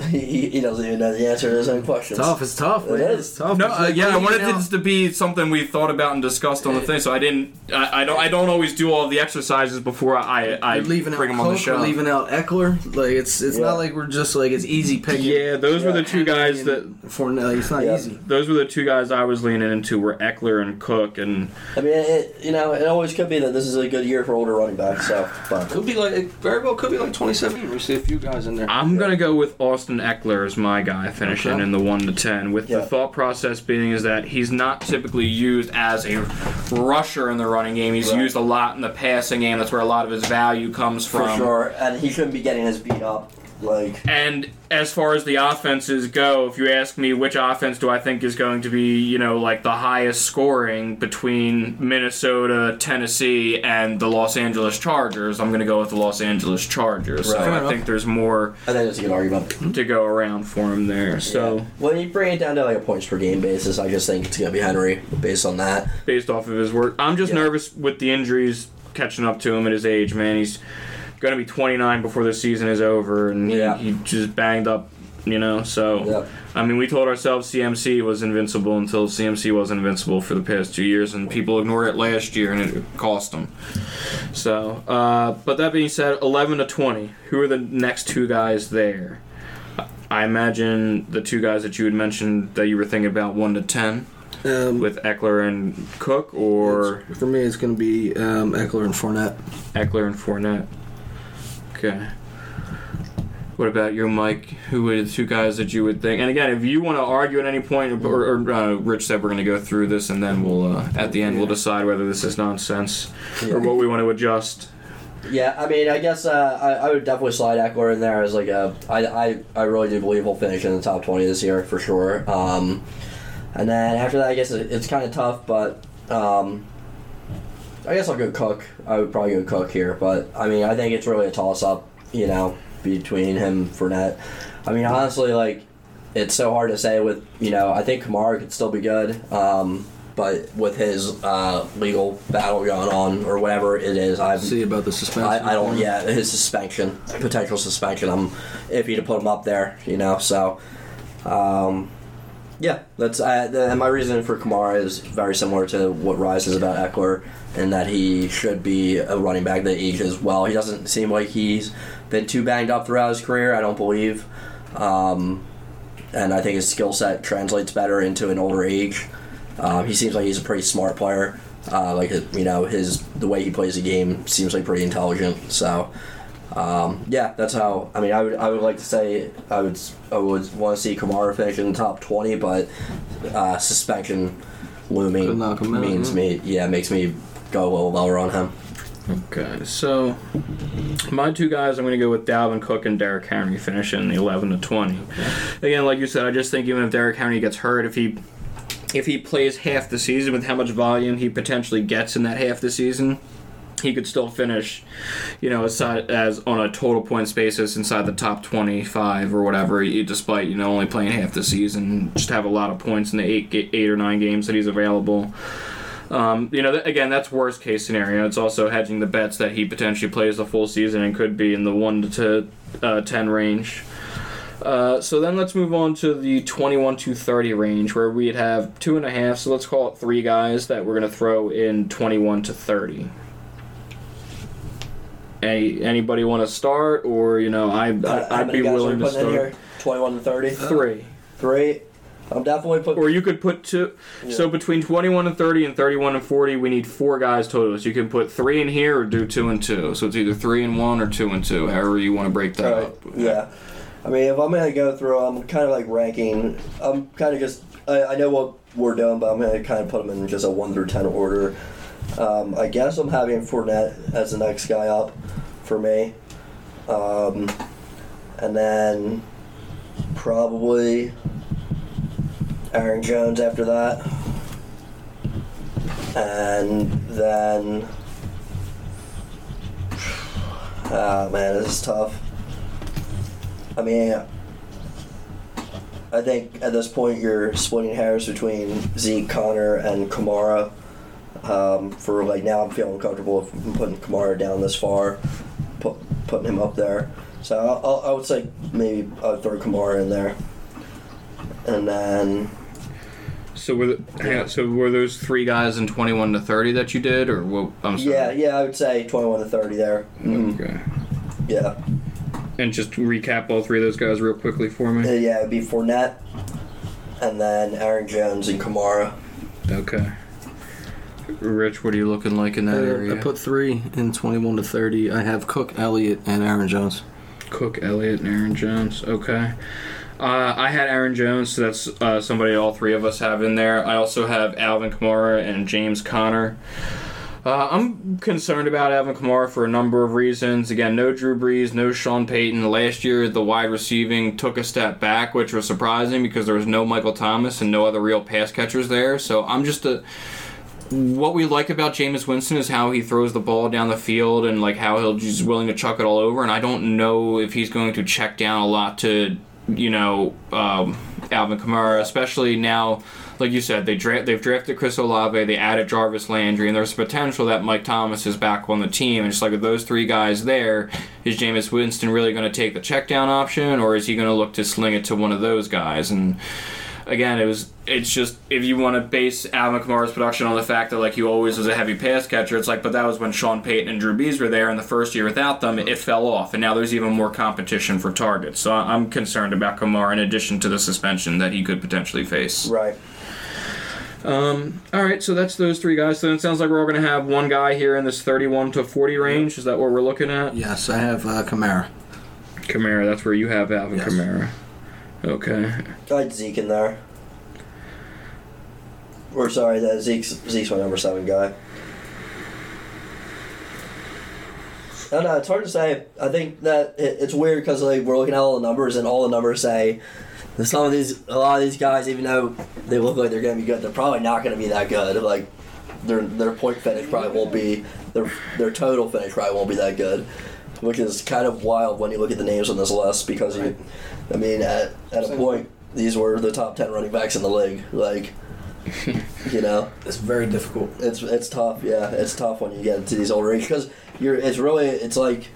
<laughs> he, he doesn't even know the answer to his own questions. tough. It's tough. It man. is. It's tough. No, uh, yeah, I wanted this to be something we thought about and discussed on the thing, so I didn't. I, I don't. I don't always do all the exercises before I I We're leaving bring out them on the Cook, show. We're leaving out Ekeler. Like it's it's Yeah. not like we're just like it's easy picking. yeah, those were the two guys and that Fournette. Like, it's not Yeah. easy. those were the two guys I was leaning into were Ekeler and Cook, and I mean, it, you know, it always could be that this is a good year for older running backs. So, but Could be like it very well could be like 2017. We see a few guys in there. I'm gonna go with Austin Ekeler is my guy finishing Okay. in the one to ten. With the thought process being is that he's not typically used as a rusher in the running game. He's Right. used a lot in the passing game. That's where a lot of his value comes from. for sure, and he shouldn't be getting his beat up. Like, And as far as the offenses go, if you ask me which offense do I think is going to be, you know, like the highest scoring between Minnesota, Tennessee, and the Los Angeles Chargers, I'm going to go with the Los Angeles Chargers. So Right. Fair I think there's more I think that's a good argument. to go around for him there. So Yeah. when you bring it down to like a points per game basis, I just think it's gonna be Henry based on that. based off of his work, I'm just Yeah. nervous with the injuries catching up to him at his age. Man, he's going to be 29 before the season is over, and he, Yeah. he just banged up. You know, so Yep. I mean, we told ourselves CMC was invincible until CMC wasn't invincible for the past two years, and people ignored it last year, and it cost them. So, uh, but that being said, 11 to 20. Who are the next two guys there? I imagine the two guys that you had mentioned that you were thinking about, 1 to 10, Um, with Ekeler and Cook, or for me, it's going to be um, Ekeler and Fournette. Ekeler and Fournette. Okay. What about your Mike? Who are the two guys that you would think? And again, if you want to argue at any point, or, or uh, Rich said we're going to go through this, and then we'll uh, at the end we'll decide whether this is nonsense or what we want to adjust. Yeah, I mean, I guess uh, I, I would definitely slide Ekeler in there as like a. I, I, I really do believe he'll finish in the top twenty this year for sure. Um, and then after that, I guess it, it's kind of tough, but um, I guess I'll go Cook. I would probably go Cook here, but I mean, I think it's really a toss up, you know, between him and Fournette. I mean, honestly, like it's so hard to say with you know. I think Kamara could still be good. Um, but with his uh, legal battle going on or whatever it is, I've See about the suspension. I, I don't. Yeah, his suspension, potential suspension. I'm iffy to put him up there. You know, so um, yeah, that's uh, the, and my reason for Kamara is very similar to what Rise is about Ekeler, in that he should be a running back that ages well. He doesn't seem like he's been too banged up throughout his career. I don't believe, um, and I think his skill set translates better into an older age. Um, he seems like he's a pretty smart player. Uh, like you know, his the way he plays the game seems like pretty intelligent. So, um, yeah, that's how. I mean, I would I would like to say I would I would want to see Kamara finish in the top twenty, but uh, suspension looming him out, means yeah. me yeah makes me go a little lower on him. Okay, so my two guys, I'm going to go with Dalvin Cook and Derrick Henry finishing the 11 to 20. Again, like you said, I just think even if Derrick Henry gets hurt, if he if he plays half the season with how much volume he potentially gets in that half the season, he could still finish, you know, aside, as on a total points basis inside the top 25 or whatever, despite you know only playing half the season, just have a lot of points in the eight eight or nine games that he's available. Um, you know, again, that's worst case scenario. It's also hedging the bets that he potentially plays the full season and could be in the one to uh, ten range. Uh, so then let's move on to the 21 to 30 range where we'd have two and a half. So let's call it three guys that we're going to throw in 21 to 30. Any anybody want to start, or you know, I, I I'd be willing to start here? Twenty-one to thirty. three. Three. I'm definitely putting. Or you could put two. So between 21 and 30 and 31 and 40, we need four guys total. So you can put three in here or do two and two. So it's either three and one or two and two, however you want to break that Right. up. Yeah. I mean, if I'm gonna go through, I'm kind of like ranking. I'm kind of just. I, I know what we're doing, but I'm gonna kind of put them in just a one through ten order. Um, I guess I'm having Fournette as the next guy up for me, um, and then probably Aaron Jones after that, and then. Ah man, this is tough. I mean, I think at this point you're splitting hairs between Zeke, Conner, and Kamara. Um, for like now, I'm feeling comfortable putting Kamara down this far, put, putting him up there. So I'll, I'll, I would say maybe I'll throw Kamara in there, and then So were the, on, so were those three guys in 21 to 30 that you did, or what? I'm sorry. yeah, yeah, I would say 21 to 30 there. Mhm. Okay. Yeah, And just recap all three of those guys real quickly for Uh, me. yeah, it'd be Fournette, and then Aaron Jones and Kamara. Okay. Rich, what are you looking like in that Uh, area? I put three in 21 to 30. I have Cook, Elliott, and Aaron Jones. Cook, Elliott, and Aaron Jones. Okay. Uh, I had Aaron Jones, so that's uh, somebody all three of us have in there. I also have Alvin Kamara and James Conner. Uh, I'm concerned about Alvin Kamara for a number of reasons. Again, no Drew Brees, no Sean Payton. Last year, the wide receiving took a step back, which was surprising because there was no Michael Thomas and no other real pass catchers there. So I'm just a what we like about Jameis Winston is how he throws the ball down the field and like how he'll just willing to chuck it all over. And I don't know if he's going to check down a lot to you know um, Alvin Kamara, especially now. Like you said, they dra- they've drafted Chris Olave, they added Jarvis Landry, and there's potential that Mike Thomas is back on the team. And just like with those three guys there, is Jameis Winston really going to take the check down option, or is he going to look to sling it to one of those guys? And again, it was it's just if you want to base Alvin Kamara's production on the fact that like he always was a heavy pass catcher, it's like but that was when Sean Payton and Drew Brees were there, and the first year without them, it fell off, and now there's even more competition for targets. So I- I'm concerned about Kamara in addition to the suspension that he could potentially face. Right. Um, all right, so that's those three guys. So it sounds like we're all going to have one guy here in this 31 to 40 range. Is that what we're looking at? Yes, I have uh, Kamara. Kamara, that's where you have Alvin Yes. Kamara. Okay. I had Zeke in there. Or sorry, that Zeke's Zeke's my number seven guy. I don't know. It's hard to say. I think that it, it's weird because like we're looking at all the numbers and all the numbers say that some of these, a lot of these guys, even though they look like they're going to be good, they're probably not going to be that good. Like their their point finish probably won't be their their total finish probably won't be that good, which is kind of wild when you look at the names on this list because you, I mean, at at a point these were the top ten running backs in the league. Like, <laughs> you know, It's very difficult. it's it's tough. Yeah, it's tough when you get into these older because you're. It's really it's like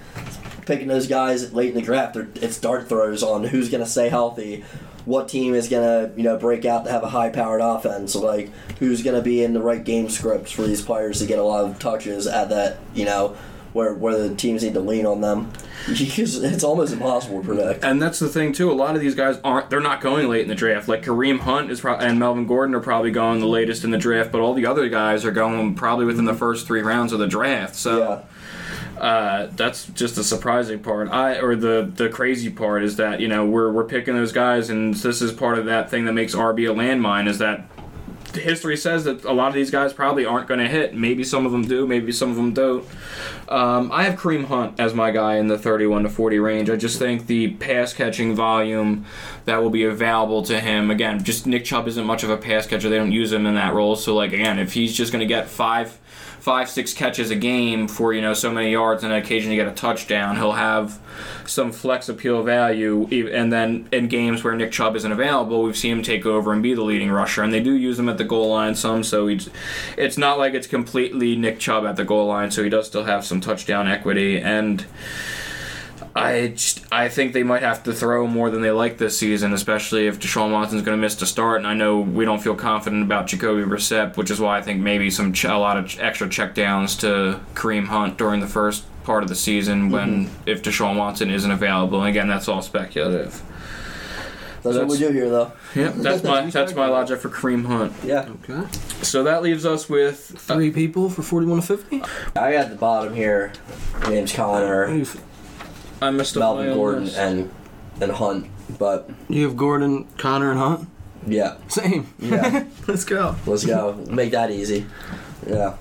picking those guys late in the draft. It's dart throws on who's going to stay healthy, what team is going to you know break out to have a high powered offense. Like who's going to be in the right game scripts for these players to get a lot of touches at that you know where where the teams need to lean on them. <laughs> Because it's almost impossible to predict. And that's the thing too. A lot of these guys aren't. They're not going late in the draft. Like Kareem Hunt is pro- and Melvin Gordon are probably going the latest in the draft, but all the other guys are going probably within the first three rounds of the draft. So Yeah. uh, that's just the surprising part. I or the the crazy part is that you know we're we're picking those guys, and this is part of that thing that makes RB a landmine. Is that history says that a lot of these guys probably aren't going to hit. Maybe some of them do. Maybe some of them don't. Um, I have Kareem Hunt as my guy in the 31 to 40 range. I just think the pass catching volume that will be available to him. Again, just Nick Chubb isn't much of a pass catcher. They don't use him in that role. So like again, if he's just going to get five five six catches a game for you know so many yards and occasionally get a touchdown. He'll have some flex appeal value and then in games where Nick Chubb isn't available we've seen him take over and be the leading rusher and they do use him at the goal line some so he's, it's not like it's completely Nick Chubb at the goal line so he does still have some touchdown equity and I just I think they might have to throw more than they like this season, especially if Deshaun Watson's going to miss the start. And I know we don't feel confident about Jacoby Brissett, which is why I think maybe some ch- a lot of ch- extra checkdowns to Kareem Hunt during the first part of the season mm-hmm. when if Deshaun Watson isn't available. And again, that's all speculative. That's what we do here, though. Yep, <laughs> that's my that's my logic for Kareem Hunt. Yeah. Okay. So that leaves us with Three people for 41 to 50? I got the bottom here. James Conner, You I missed up my Melvin own Gordon, list. and and Hunt. But you have Gordon, Conner, and Hunt? yeah, Same. yeah. <laughs> Let's go. Let's go. Make that easy. Yeah.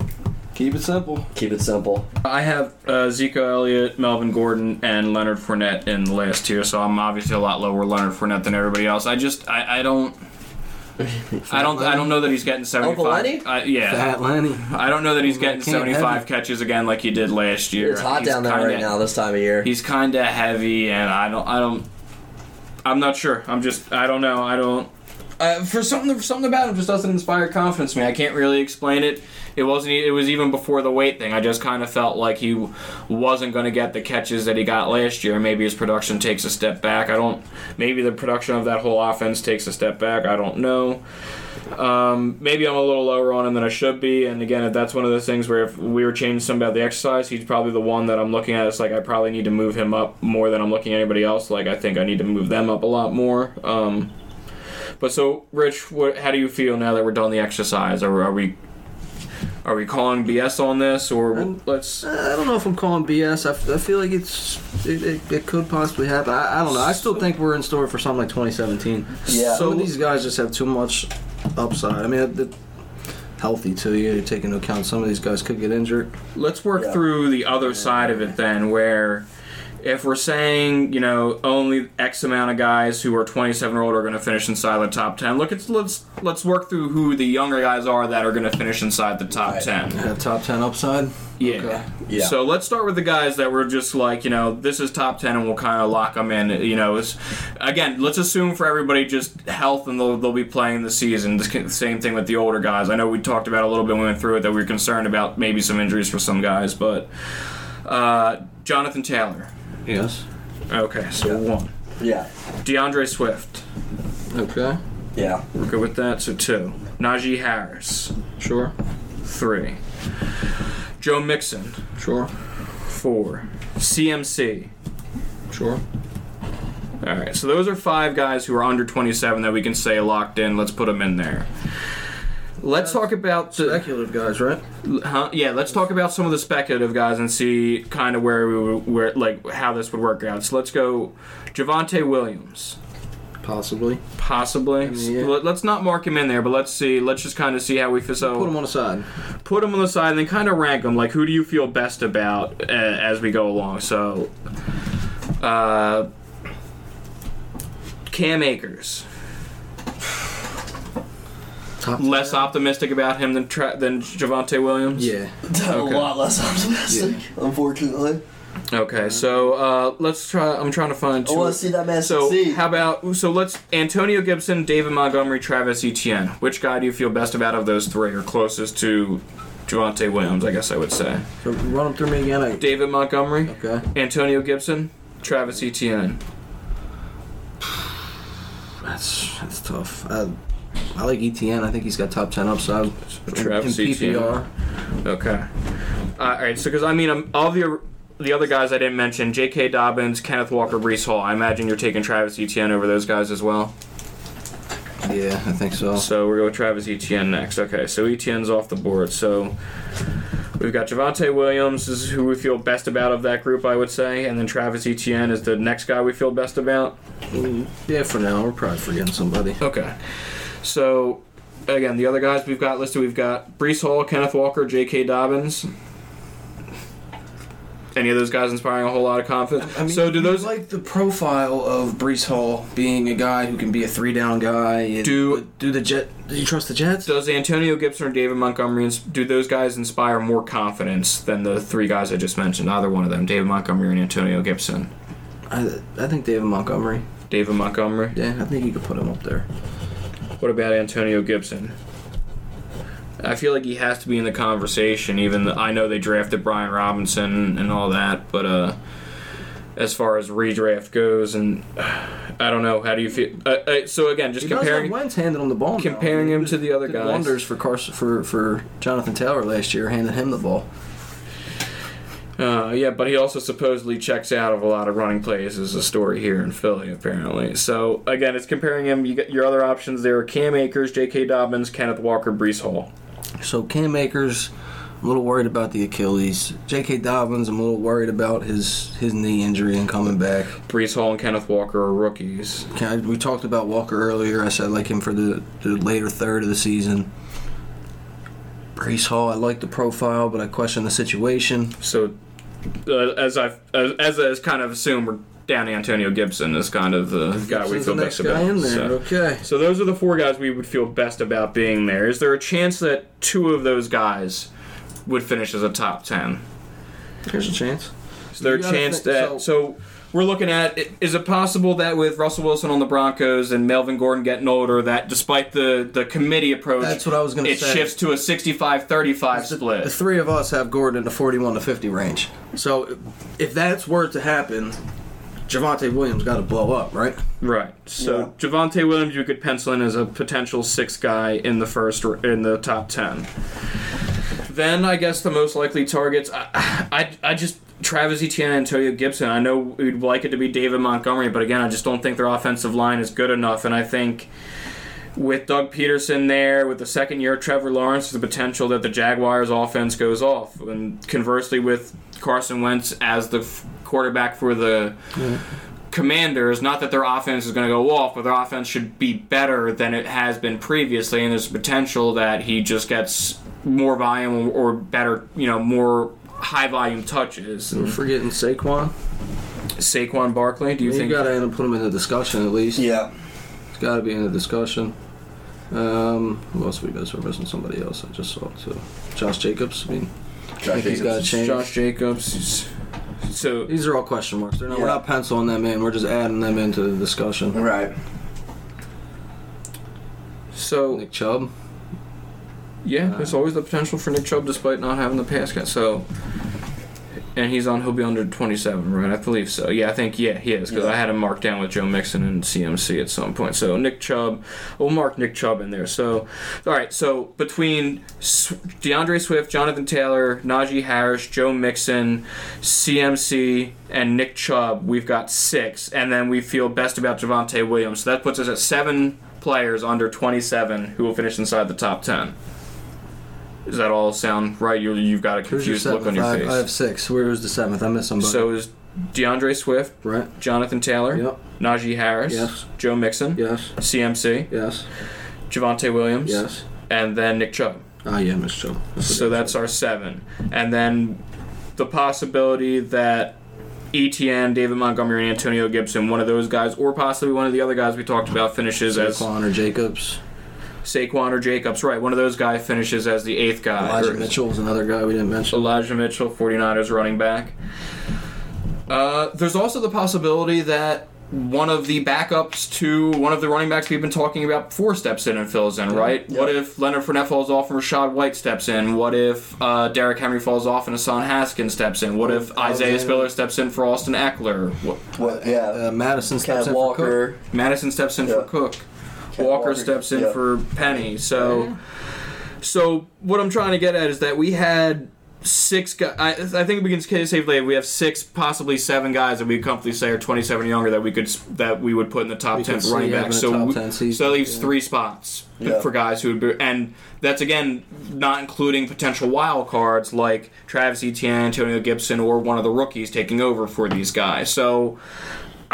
Keep it simple. Keep it simple. I have uh, Zeke Elliott, Melvin Gordon, and Leonard Fournette in the last tier, so I'm obviously a lot lower Leonard Fournette than everybody else. I just I, I don't. I don't. I don't know that he's getting seventy Uncle five. Yeah, Fat Lenny. I don't know that he's getting seventy five catches again like he did last year. It's hot He's down there kinda- right now this time of year. He's kind of heavy, and I don't. I don't. I'm not sure. I'm just. I don't know. I don't. Uh, for something, something about him just doesn't inspire confidence in me. I can't really explain it. It wasn't. It was even before the weight thing. I just kind of felt like he wasn't going to get the catches that he got last year. Maybe his production takes a step back. I don't. Maybe the production of that whole offense takes a step back. I don't know. Um, maybe I'm a little lower on him than I should be. And again, that's one of those things where if we were changing something about the exercise, he's probably the one that I'm looking at. It's like I probably need to move him up more than I'm looking at anybody else. Like I think I need to move them up a lot more. Um, but so, Rich, what, how do you feel now that we're done the exercise? Are, are we are we calling BS on this, or Um, let's? I don't know if I'm calling BS. I feel like it's it, it, it could possibly happen. I, I don't know. I still think we're in store for something like 2017. Yeah. Some of these guys just have too much upside. I mean, the, healthy too. You take into account some of these guys could get injured. Let's work Yeah. through the other side of it then, where if we're saying you know only X amount of guys who are 27 or older are going to finish inside the top 10, look, it's, let's let's work through who the younger guys are that are going to finish inside the top Right. 10. Have top 10 upside. Yeah. Okay. Yeah. So let's start with the guys that were just like, you know, this is top 10 and we'll kind of lock them in. You know, it's, again, let's assume for everybody just health and they'll, they'll be playing the season. The same thing with the older guys. I know we talked about a little bit when we went through it that we were concerned about maybe some injuries for some guys, but uh, Jonathan Taylor. Yes. Okay, so one. yeah. DeAndre Swift. Okay. Yeah. We're good with that. So two. Najee Harris. Sure. Three. Joe Mixon. Sure. Four. CMC. Sure. All right, so those are five guys who are under 27 that we can say locked in. Let's put them in there. Let's talk about the Speculative guys, right? huh? yeah. Let's talk about some of the speculative guys and see kind of where we would, where like how this would work out. So let's go, Javonte Williams, Possibly. possibly. Yeah. Let- Let's not mark him in there, but let's see. Let's just kind of see how we feel. So Put them on the side. put them on the side and then kind of rank them. Like, who do you feel best about uh, as we go along? So, uh, Cam Akers. Top Less optimistic about him than tra- than Javonte Williams. Yeah. <laughs> A Okay. lot less optimistic, unfortunately. Okay, so uh, let's try. I'm trying to find. I want to see that man so succeed. how about so let's Antonio Gibson, David Montgomery, Travis Etienne. Which guy do you feel best about of those three, or closest to Javonte Williams? I guess I would say So run them through me again. I, David Montgomery. okay. Antonio Gibson, Travis Etienne. That's that's tough. I, I like Etienne. I think he's got top 10 upside. in- Travis in Etienne. PPR. Okay. Uh, all right. So, because I mean, um, all the the other guys I didn't mention, J.K. Dobbins, Kenneth Walker, Breece Hall. I imagine you're taking Travis Etienne over those guys as well. Yeah, I think so. So we're going with Travis Etienne next. Okay. So Etienne's off the board. So we've got Javonte Williams is who we feel best about of that group, I would say, and then Travis Etienne is the next guy we feel best about. Mm, Yeah, for now. We're probably forgetting somebody. Okay. So, again, the other guys we've got listed, we've got Breece Hall, Kenneth Walker, J.K. Dobbins. Any of those guys inspiring a whole lot of confidence? so, do those like the profile of Breece Hall being a guy who can be a three down guy? and- Do- do the Jet? Do you trust the Jets? does Antonio Gibson or David Montgomery do those guys inspire more confidence than the three guys I just mentioned? Either one of them, David Montgomery and Antonio Gibson. I, I think David Montgomery. David Montgomery. Yeah, I think you could put him up there. What about Antonio Gibson? I feel like he has to be in the conversation. Even though I know they drafted Brian Robinson and all that, but uh, as far as redraft goes, and I don't know. How do you feel? Uh, uh, so again, just He comparing Wentz handing him the ball. comparing He him to the other guys. Wonders for Carson for for Jonathan Taylor last year, handing him the ball. Uh, yeah, but he also supposedly checks out of a lot of running plays. Is a story here in Philly, apparently. So again, it's comparing him. You your other options there: are Cam Akers, J.K. Dobbins, Kenneth Walker, Breece Hall. So Cam Akers, I'm a little worried about the Achilles. J.K. Dobbins, I'm a little worried about his his knee injury and coming back. Breece Hall and Kenneth Walker are rookies. We talked about Walker earlier. I said I like him for the, the later third of the season. Breece Hall, I like the profile, but I question the situation. So, uh, as I've as, as kind of assumed, we're down Antonio Gibson is kind of the guy we feel the best about. So- Okay. So those are the four guys we would feel best about being there. Is there a chance that two of those guys would finish as a top ten? There's a chance. Is there a You gotta chance think- that so- so, we're looking at is it possible that with Russell Wilson on the Broncos and Melvin Gordon getting older that despite the the committee approach That's what I was gonna it say. shifts to a 65-35 split. the three of us have Gordon in the 41 to 50 range. So if that's were to happen, Javonte Williams got to blow up, right? Right. So Javonte Williams, you could pencil in as a potential sixth guy in the first in the top ten. Then I guess the most likely targets. I, I, I just Travis Etienne, and Antonio Gibson. I know we'd like it to be David Montgomery, but again, I just don't think their offensive line is good enough. And I think with Doug Pederson there, with the second year Trevor Lawrence, the potential that the Jaguars' offense goes off. And conversely, with Carson Wentz as the f- quarterback for the Commanders, not that their offense is going to go off, but their offense should be better than it has been previously, and there's potential that he just gets more volume or better, you know, more high volume touches. We're forgetting Saquon. Saquon Barkley, do you You think? You got to end up putting him in the discussion at least. Yeah. It's got to be in the discussion. Um, who else we miss? We're missing somebody else. I just saw too. Josh Jacobs. I mean, I think he's got to change. Josh Jacobs. So These are all question marks. They're not, We're not penciling them in. We're just adding them into the discussion. Right. so Nick Chubb. Yeah, there's always the potential for Nick Chubb despite not having the pass catch. So, and he's on. He'll be under 27, right? I believe so. Yeah, I think yeah he is because Yeah. I had him marked down with Joe Mixon and CMC at some point. So Nick Chubb, we'll mark Nick Chubb in there. So, all right. So between DeAndre Swift, Jonathan Taylor, Najee Harris, Joe Mixon, CMC, and Nick Chubb, we've got six, and then we feel best about Javonte Williams. So that puts us at seven players under 27 who will finish inside the top 10. Does that all sound right? You, you've got a confused look on your I, face. I have six. Where was the seventh? I missed somebody. so is DeAndre Swift, right. Jonathan Taylor, Yep. Najee Harris, Yes. Joe Mixon, Yes. CMC, Yes. Javonte Williams, Yes. and then Nick Chubb. Ah, yeah, Miss Chubb. So that's our seven. And then the possibility that Etienne, David Montgomery, and Antonio Gibson, one of those guys, or possibly one of the other guys we talked about, finishes as Saquon or Jacobs. Saquon or Jacobs. Right, one of those guys finishes as the eighth guy. Elijah or- Mitchell is another guy we didn't mention. Elijah Mitchell, 49ers running back. Uh, there's also the possibility that one of the backups to one of the running backs we've been talking about before steps in and fills in, right? Yeah. What if Leonard Fournette falls off and Rachaad White steps in? What if uh, Derrick Henry falls off and Hassan Haskins steps in? What if Isaiah Spiller steps in for Austin Ekeler? What, What? Yeah. Uh, Mattison steps Ken in for Cook. Walker. Mattison steps in for Cook. Ken Walker, Walker, steps in yeah. for Penny. So, so what I'm trying to get at is that we had six guys. I, I think we can say safely we have six, possibly seven guys that we comfortably say are 27 or younger that we could that we would put in the top We 10 for running see backs. So, top we- season, so that leaves yeah. three spots Yeah. for guys who would be, and that's again not including potential wild cards like Travis Etienne, Antonio Gibson, or one of the rookies taking over for these guys. So.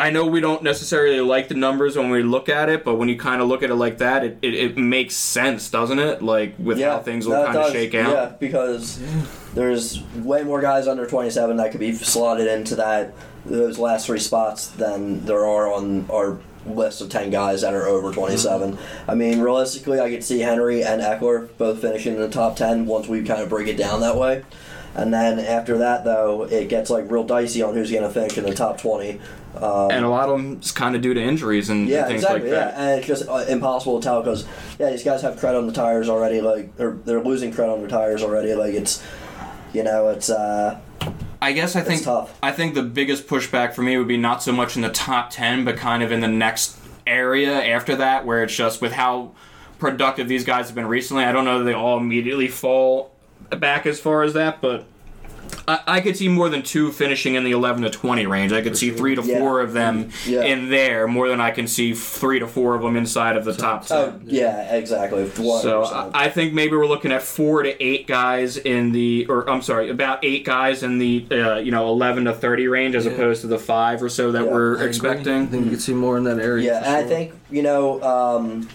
I know we don't necessarily like the numbers when we look at it, but when you kind of look at it like that, it, it, it makes sense, doesn't it? Like with yeah, how things will kind of shake out. Yeah, because there's way more guys under 27 that could be slotted into that those last three spots than there are on our list of 10 guys that are over 27. Mm-hmm. I mean, realistically, I could see Henry and Ekeler both finishing in the top 10 once we kind of break it down that way. And then after that, though, it gets like real dicey on who's going to finish in the top 20. Um, And a lot of them is kind of due to injuries and, yeah, and things exactly. like that. yeah, and it's just uh, impossible to tell because yeah, these guys have credit on the tires already. Like, or they're losing credit on their tires already. Like, it's you know, it's uh, I guess I think tough. I think the biggest pushback for me would be not so much in the top ten, but kind of in the next area after that, where it's just with how productive these guys have been recently. I don't know that they all immediately fall back as far as that, but I, I could see more than two finishing in the 11 to 20 range. I could see three to Yeah. four of them Yeah. in there more than I can see three to four of them inside of the top 10. Oh yeah, exactly. 100%. So I, I think maybe we're looking at four to eight guys in the, or I'm sorry, about eight guys in the, uh, you know, 11 to 30 range as Yeah. opposed to the five or so that Yeah, we're I agree. I expecting. think you could see more in that area. Yeah, for and I think you know, um,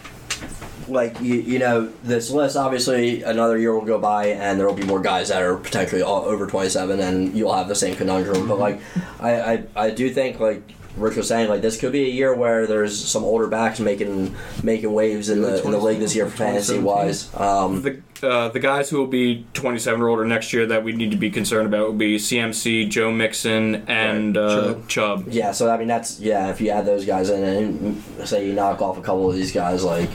like you, you know, this list. Obviously, another year will go by, and there will be more guys that are potentially all over twenty seven, and you'll have the same conundrum. But like, I, I, I do think like. Rich was saying, like this could be a year where there's some older backs making making waves in the in the league this year for fantasy wise. Um, The uh, the guys who will be 27 or older next year that we need to be concerned about will be CMC, Joe Mixon, and Right. uh, Chubb. Chubb. yeah, so I mean that's yeah. If you add those guys in, and say you knock off a couple of these guys, like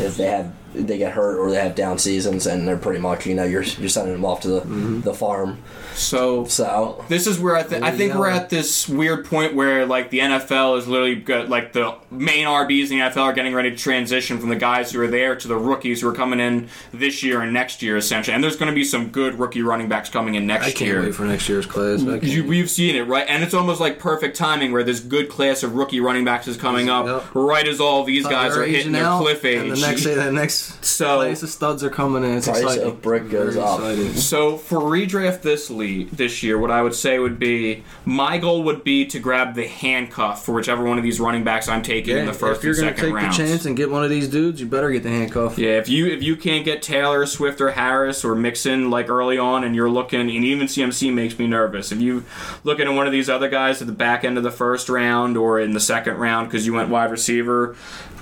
if they have they get hurt or they have down seasons, and they're pretty much you know you're you're sending them off to the mm-hmm. the farm. So So This is where I, th- I think we're at this weird point where like the NFL is literally got, like the main RBs in the NFL are getting ready to transition from the guys who are there to the rookies who are coming in this year and next year essentially. And there's going to be some good rookie running backs coming in next year. I can't year. wait for next year's class. I You, we've seen it, right? And it's almost like perfect timing where this good class of rookie running backs is coming up Yep. right as all these guys They're hitting aging their out, cliff age. And the next, day, the next So- place of studs are coming in. It's Price exciting. of brick goes Very up. exciting. So for redraft this league this year, what I would say would be my goal would be to grab the handcuff for whichever one of these running backs I'm taking in the first if you're and gonna second take rounds. the chance and get one of these dudes, you better get the handcuff. Yeah, if you if you can't get Taylor, Swift, or Harris or Mixon like early on, and you're looking, and even CMC makes me nervous. If you looking at one of these other guys at the back end of the first round or in the second round because you went wide receiver,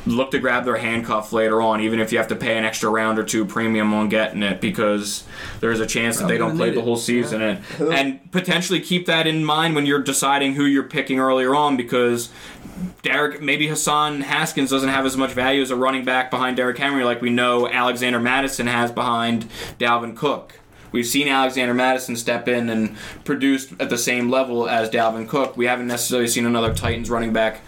look to grab their handcuff later on, even if you have to pay an extra round or two premium on getting it because there's a chance that they don't play the whole season and and potentially keep that in mind when you're deciding who you're picking earlier on because Derrick, maybe Hassan Haskins doesn't have as much value as a running back behind Derrick Henry like we know Alexander Mattison has behind Dalvin Cook. We've seen Alexander Mattison step in and produce at the same level as Dalvin Cook. We haven't necessarily seen another Titans running back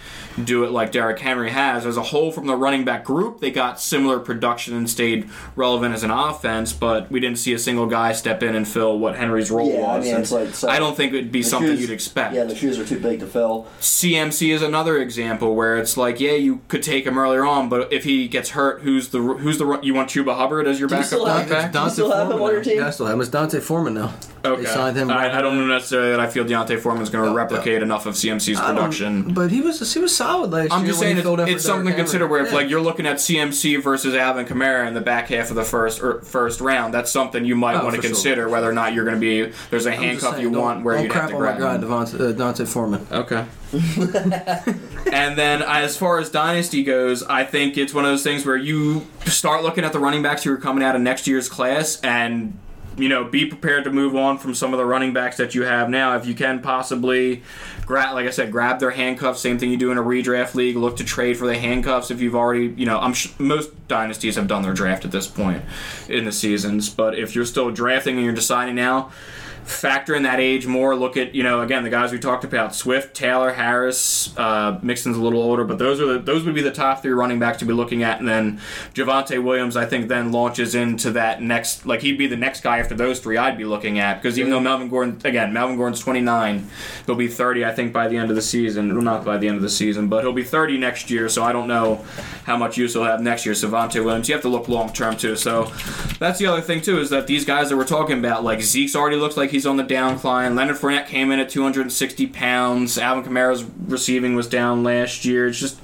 do it like Derrick Henry has. As a whole, from the running back group, they got similar production and stayed relevant as an offense, but we didn't see a single guy step in and fill what Henry's role Yeah, I was. mean, it's like- so- I don't think it would be something shoes- you'd expect. Yeah, the shoes are too big to fill. CMC is another example where it's like, yeah, you could take him earlier on, but if he gets hurt, who's the who's the you want Chuba Hubbard as your Do backup still have- running back? Do you still have him Foreman on your team? Yeah, I still have him. It's D'Onta Foreman now. Okay, They signed him. I, right I don't know necessarily that I feel D'Onta Foreman's going to No, replicate enough of CMC's production. but he was he was solid last I'm year. just saying it's, something to consider where if Yeah. like you're looking at CMC versus Alvin Kamara in the back half of the first or first round, that's something you might Oh, want to for sure. consider whether or not you're going to be there's a I'm handcuff saying, you want where crap have to on my grab guy. Devontae, uh, D'Onta Foreman. Okay. <laughs> and then as far as dynasty goes, I think it's one of those things where you start looking at the running backs who are coming out of next year's class and you know, be prepared to move on from some of the running backs that you have now. If you can possibly, grab, like I said, grab their handcuffs. Same thing you do in a redraft league. Look to trade for the handcuffs if you've already, you know, I'm sh- most dynasties have done their draft at this point in the seasons. But if you're still drafting and you're deciding now, factor in that age more. Look at you know again the guys we talked about: Swift, Taylor, Harris. Uh, Mixon's a little older, but those are the, those would be the top three running backs to be looking at. And then Javonte Williams, I think, then launches into that next like he'd be the next guy after those three I'd be looking at because even though Melvin Gordon again Melvin Gordon's 29, he'll be 30 I think by the end of the season. Well, not by the end of the season, but he'll be 30 next year. So I don't know how much use he'll have next year. Savante Williams, you have to look long term too. So that's the other thing too is that these guys that we're talking about, like Zeke's already looks like he's on the downcline. Leonard Fournette came in at 260 pounds. Alvin Kamara's receiving was down last year. It's just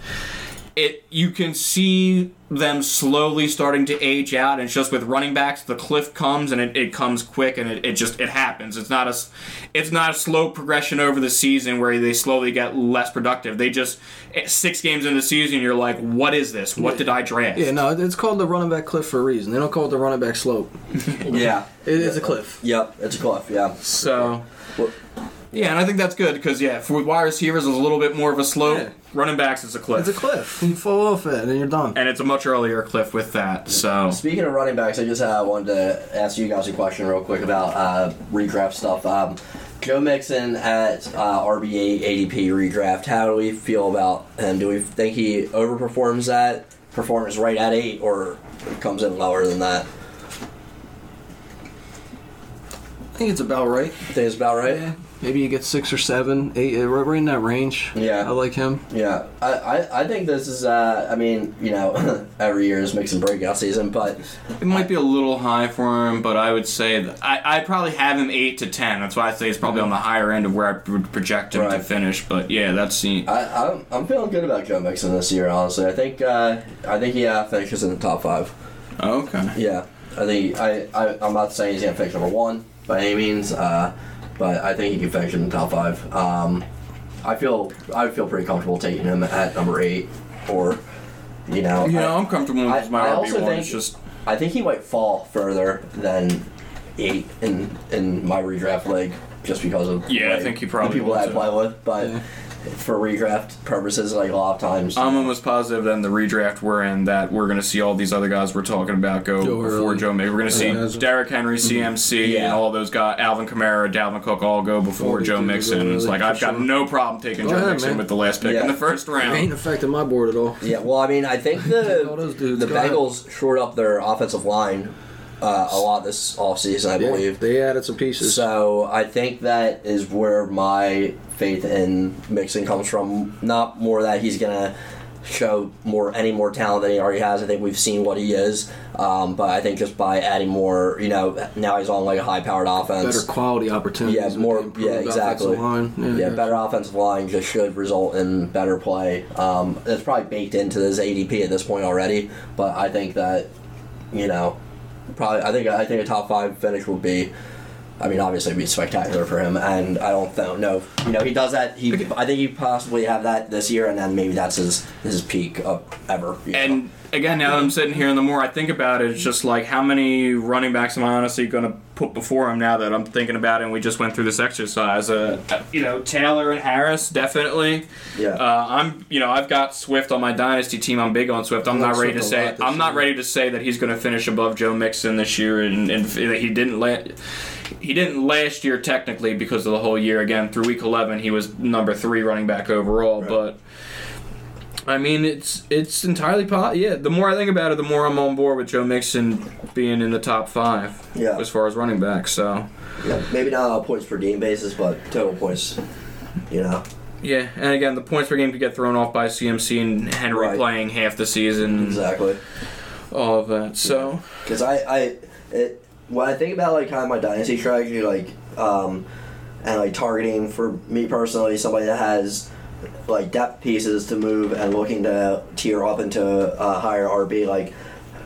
it you can see them slowly starting to age out and it's just with running backs the cliff comes and it, it comes quick and it, it just it happens it's not a s- it's not a slow progression over the season where they slowly get less productive they just eh, six games into the season you're like what is this what did i draft Yeah, no, it's called the running back cliff for a reason. They don't call it the running back slope. <laughs> Yeah. It is a cliff. Yep, it's a cliff. Yeah. So, Well- yeah, and I think that's good because yeah, for wide receivers, it's a little bit more of a slope. Yeah. Running backs, it's a cliff, It's a cliff. You fall off it and you're done. and it's a much earlier cliff with that. So, Speaking of running backs, I just uh, wanted to ask you guys a question real quick about uh, redraft stuff. Um, Joe Mixon at uh, RB8 ADP redraft. How do we feel about him? Do we think he overperforms that, performance right at eight, or comes in lower than that? I think it's about right. I think it's about right. Yeah. Maybe you get six or seven, eight, uh, right, right in that range. Yeah. I like him. Yeah, I, I, I think this is. Uh, I mean, you know, <laughs> every year is Mixon breakout season, but It might be a little high for him, but I would say that I I probably have him eight to ten. That's why I say it's probably on the higher end of where I would project him to finish. But yeah, that's the I, I'm, I'm feeling good about Joe Mixon this year. Honestly, I think uh, I think he uh, finishes in the top five. okay. Yeah, I think I, I I'm not saying he's gonna finish number one by any means, uh, but I think he can finish in the top five. Um, I feel I feel pretty comfortable taking him at number eight, or you know, You I, I'm comfortable I- with my I RB also one. think- It's just I think he might fall further than eight in in my redraft league just because of Yeah, I think he probably the people that I play with. But Yeah. For redraft purposes, like a lot of times, I'm almost positive that in the redraft we're in that we're going to see all these other guys we're talking about go Go before early. Joe Mixon. We're going to see Yeah. Mm-hmm. Derrick Henry, CMC, Yeah. and all those guys, Alvin Kamara, Dalvin Cook, all go before Joe dudes Mixon. go It's like I've got sure. no problem taking Go Joe ahead, Mixon man. with the last pick Yeah. in the first round. It ain't round. affecting my board at all. yeah. Well, I mean, I think <laughs> the dudes, the go ahead. Bengals shored up their offensive line uh, a lot this offseason, I Yeah, believe. they added some pieces. So I think that is where my faith in Mixon comes from. Not more that he's gonna show more any more talent than he already has. I think we've seen what he is, um, but I think just by adding more, you know, now he's on like a high-powered offense. better quality opportunities. Yeah, more- yeah, exactly. Line. Yeah, Yeah, better offensive line just should result in better play. Um, it's probably baked into his ADP at this point already, but I think that, you know, probably I think I think a top five finish would be. I mean, obviously, it'd be spectacular for him, and I don't th- know. You know, he does that. He, I think he possibly have that this year, and then maybe that's his his peak of ever. you know. And again, now that I'm sitting here, and the more I think about it, it's just like how many running backs am I honestly going to put before him now that I'm thinking about it? And we just went through this exercise. Uh, you know, Taylor and Harris definitely. yeah, Uh, I'm, you know, I've got Swift on my dynasty team. I'm big on Swift. I'm not ready to say. I'm not ready to say that he's going to finish above Joe Mixon this year, and, and that he didn't. La- he didn't last year technically because of the whole year. Again, through week 11, he was number three running back overall. Right. But I mean, it's it's entirely po- Yeah, the more I think about it, the more I'm on board with Joe Mixon being in the top five Yeah. as far as running back. So yeah, maybe not on points per game basis, but total points. You know, yeah, and again, the points per game could get thrown off by CMC and Henry Right. playing half the season. exactly. all of that. So Because I, I, it, when I think about like kind of my dynasty strategy, like, um, and like targeting for me personally, somebody that has like depth pieces to move and looking to tier up into a higher RB, like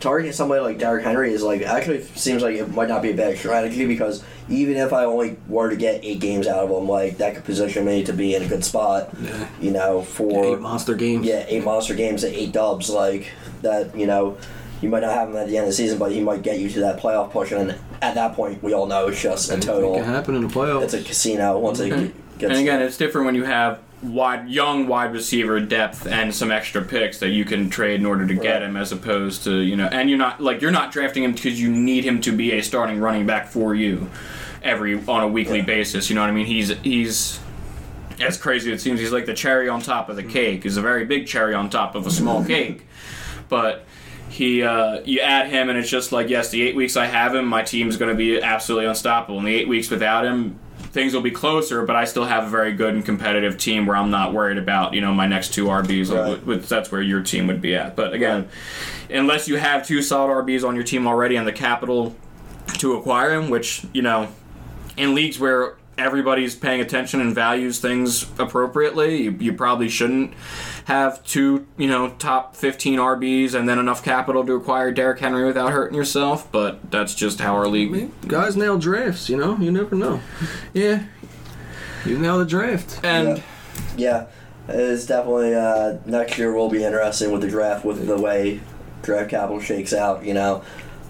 targeting somebody like Derrick Henry is like actually seems like it might not be a bad strategy because even if I only were to get eight games out of him, like that could position me to be in a good spot, Yeah. you know, for Eight monster games. yeah, eight monster games at eight dubs, like that. You know, you might not have him at the end of the season, but he might get you to that playoff push, and at that point, we all know it's just a total. It can happen in the playoffs. It's a casino once it and gets. And again, it's different when you have wide, young wide receiver depth and some extra picks that you can trade in order to get Right. him, as opposed to you know, and you're not like you're not drafting him because you need him to be a starting running back for you every on a weekly Yeah. basis. You know what I mean? He's he's. As crazy as it seems, he's like the cherry on top of the mm-hmm. cake. He's a very big cherry on top of a small <laughs> cake, but he uh, you add him and it's just like yes the eight weeks i have him my team's going to be absolutely unstoppable in the eight weeks without him things will be closer but i still have a very good and competitive team where i'm not worried about you know my next two rbs Right. which that's where your team would be at but again unless you have two solid rbs on your team already and the capital to acquire him which you know in leagues where everybody's paying attention and values things appropriately, you, you probably shouldn't have two, you know, top 15 RBs and then enough capital to acquire Derrick Henry without hurting yourself. But that's just how our I league. mean, guys nail drafts, you know? You never know. Yeah, You nail the draft. and yeah, it's definitely uh, next year will be interesting with the draft with the way draft capital shakes out. You know,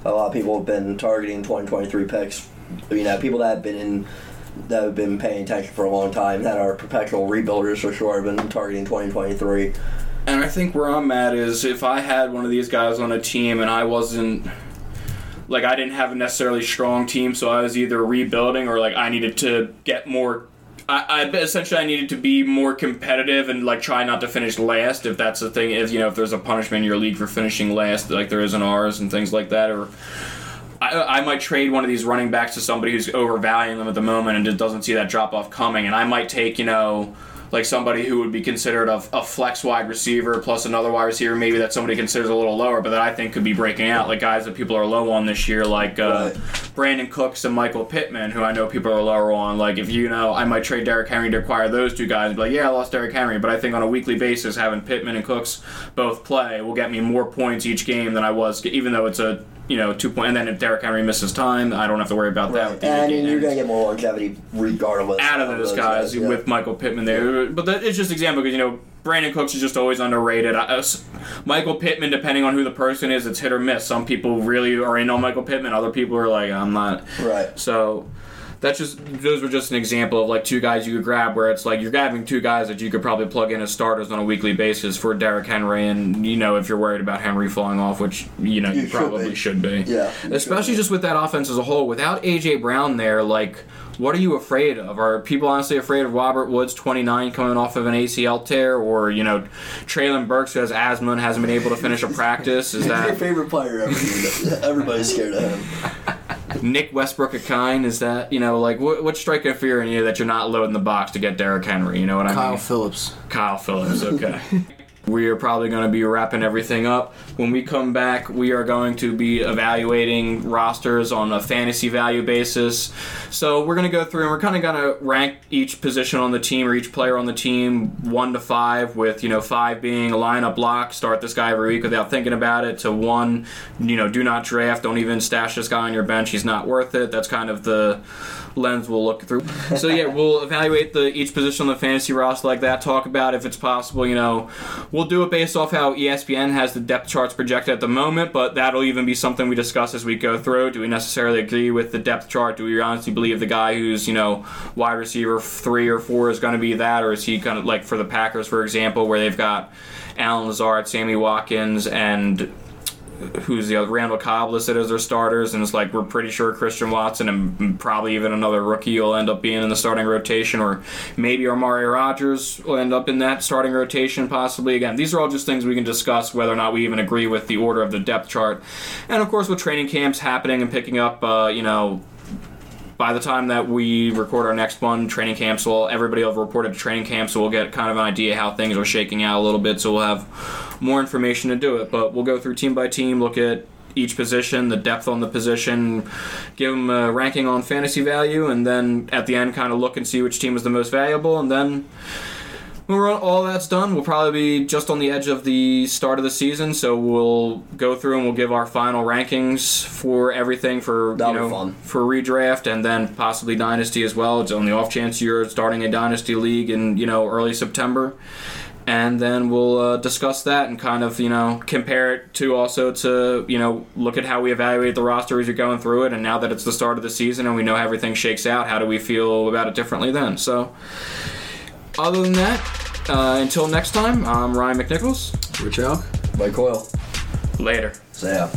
a lot of people have been targeting 2023 picks. You know, people that have been in that have been paying attention for a long time that are perpetual rebuilders for sure have been targeting 2023. and I think where I'm at is if I had one of these guys on a team and I wasn't. Like I didn't have a necessarily strong team, so I was either rebuilding or like I needed to get more I, I essentially I needed to be more competitive and like try not to finish last if that's the thing. If you know if there's a punishment in your league for finishing last, like there is in ours and things like that, or I, I might trade one of these running backs to somebody who's overvaluing them at the moment and just doesn't see that drop off coming, and I might take you know like somebody who would be considered a, a flex wide receiver plus another wide receiver maybe that somebody considers a little lower, but that I think could be breaking out, like guys that people are low on this year, like uh, Brandin Cooks and Michael Pittman, who I know people are lower on. Like if you know, I might trade Derrick Henry to acquire those two guys. But like, yeah, I lost Derrick Henry, but I think on a weekly basis, having Pittman and Cooks both play will get me more points each game than I was, even though it's a you know two point. And then if Derrick Henry misses time, I don't have to worry about that. With the and you're going to get more longevity regardless. out of those guys yeah. with Michael Pittman there. But that, it's just example because you know Brandin Cooks is just always underrated. I- uh, Michael Pittman, depending on who the person is, it's hit or miss. Some people really are in on Michael Pittman. Other people are like, I'm not. Right. So that's just those were just an example of like two guys you could grab where it's like you're grabbing two guys that you could probably plug in as starters on a weekly basis for Derrick Henry and you know if you're worried about Henry falling off which you know you, You should probably be. should be Yeah, especially be. just with that offense as a whole without AJ Brown there like what are you afraid of are people honestly afraid of Robert Woods 29 coming off of an ACL tear or you know Treylon Burks who has asthma and hasn't been able to finish a <laughs> practice is that Your favorite player ever. Everybody's scared of him. <laughs> Nick Westbrook a kind? Is that you know like what, what's striking a fear in you that you're not loading the box to get Derrick Henry? You know what I Kyle mean? Kyle Phillips. Kyle Phillips. Okay. <laughs> we are probably going to be wrapping everything up. When we come back, we are going to be evaluating rosters on a fantasy value basis. So we're going to go through and we're kind of going to rank each position on the team or each player on the team one to five, with you know five being a lineup lock, start this guy every week without thinking about it, to one, you know, do not draft, don't even stash this guy on your bench. He's not worth it. That's kind of the lens we'll look through. So yeah, we'll evaluate the each position on the fantasy roster like that. Talk about if it's possible. You know, we'll do it based off how ESPN has the depth charts projected at the moment, but that'll even be something we discuss as we go through. Do we necessarily agree with the depth chart? Do we honestly believe the guy who's you know wide receiver three or four is going to be that, or is he kind of like for the Packers, for example, where they've got Allen Lazard, Sammy Watkins, and who's the other Randall Cobb listed as their starters, and it's like we're pretty sure Christian Watson and probably even another rookie will end up being in the starting rotation, or maybe Amari Rodgers will end up in that starting rotation possibly. Again, these are all just things we can discuss whether or not we even agree with the order of the depth chart, and of course with training camps happening and picking up, uh, you know by the time that we record our next one, training camps will everybody will have reported to training camp, so we'll get kind of an idea how things are shaking out a little bit. So we'll have more information to do it. But we'll go through team by team, look at each position, the depth on the position, give them a ranking on fantasy value, and then at the end, kind of look and see which team is the most valuable, and then. When we're all that's done, we'll probably be just on the edge of the start of the season, so we'll go through and we'll give our final rankings for everything for That'll you know fun. for redraft and then possibly dynasty as well. It's on the off chance you're starting a dynasty league in you know early September, and then we'll uh, discuss that and kind of you know compare it to also to you know look at how we evaluate the roster as you're going through it. And now that it's the start of the season and we know how everything shakes out, how do we feel about it differently then? So, other than that, uh, until next time, I'm Ryan McNichols. Rich Elk. Mike Coyle. Later. So yeah.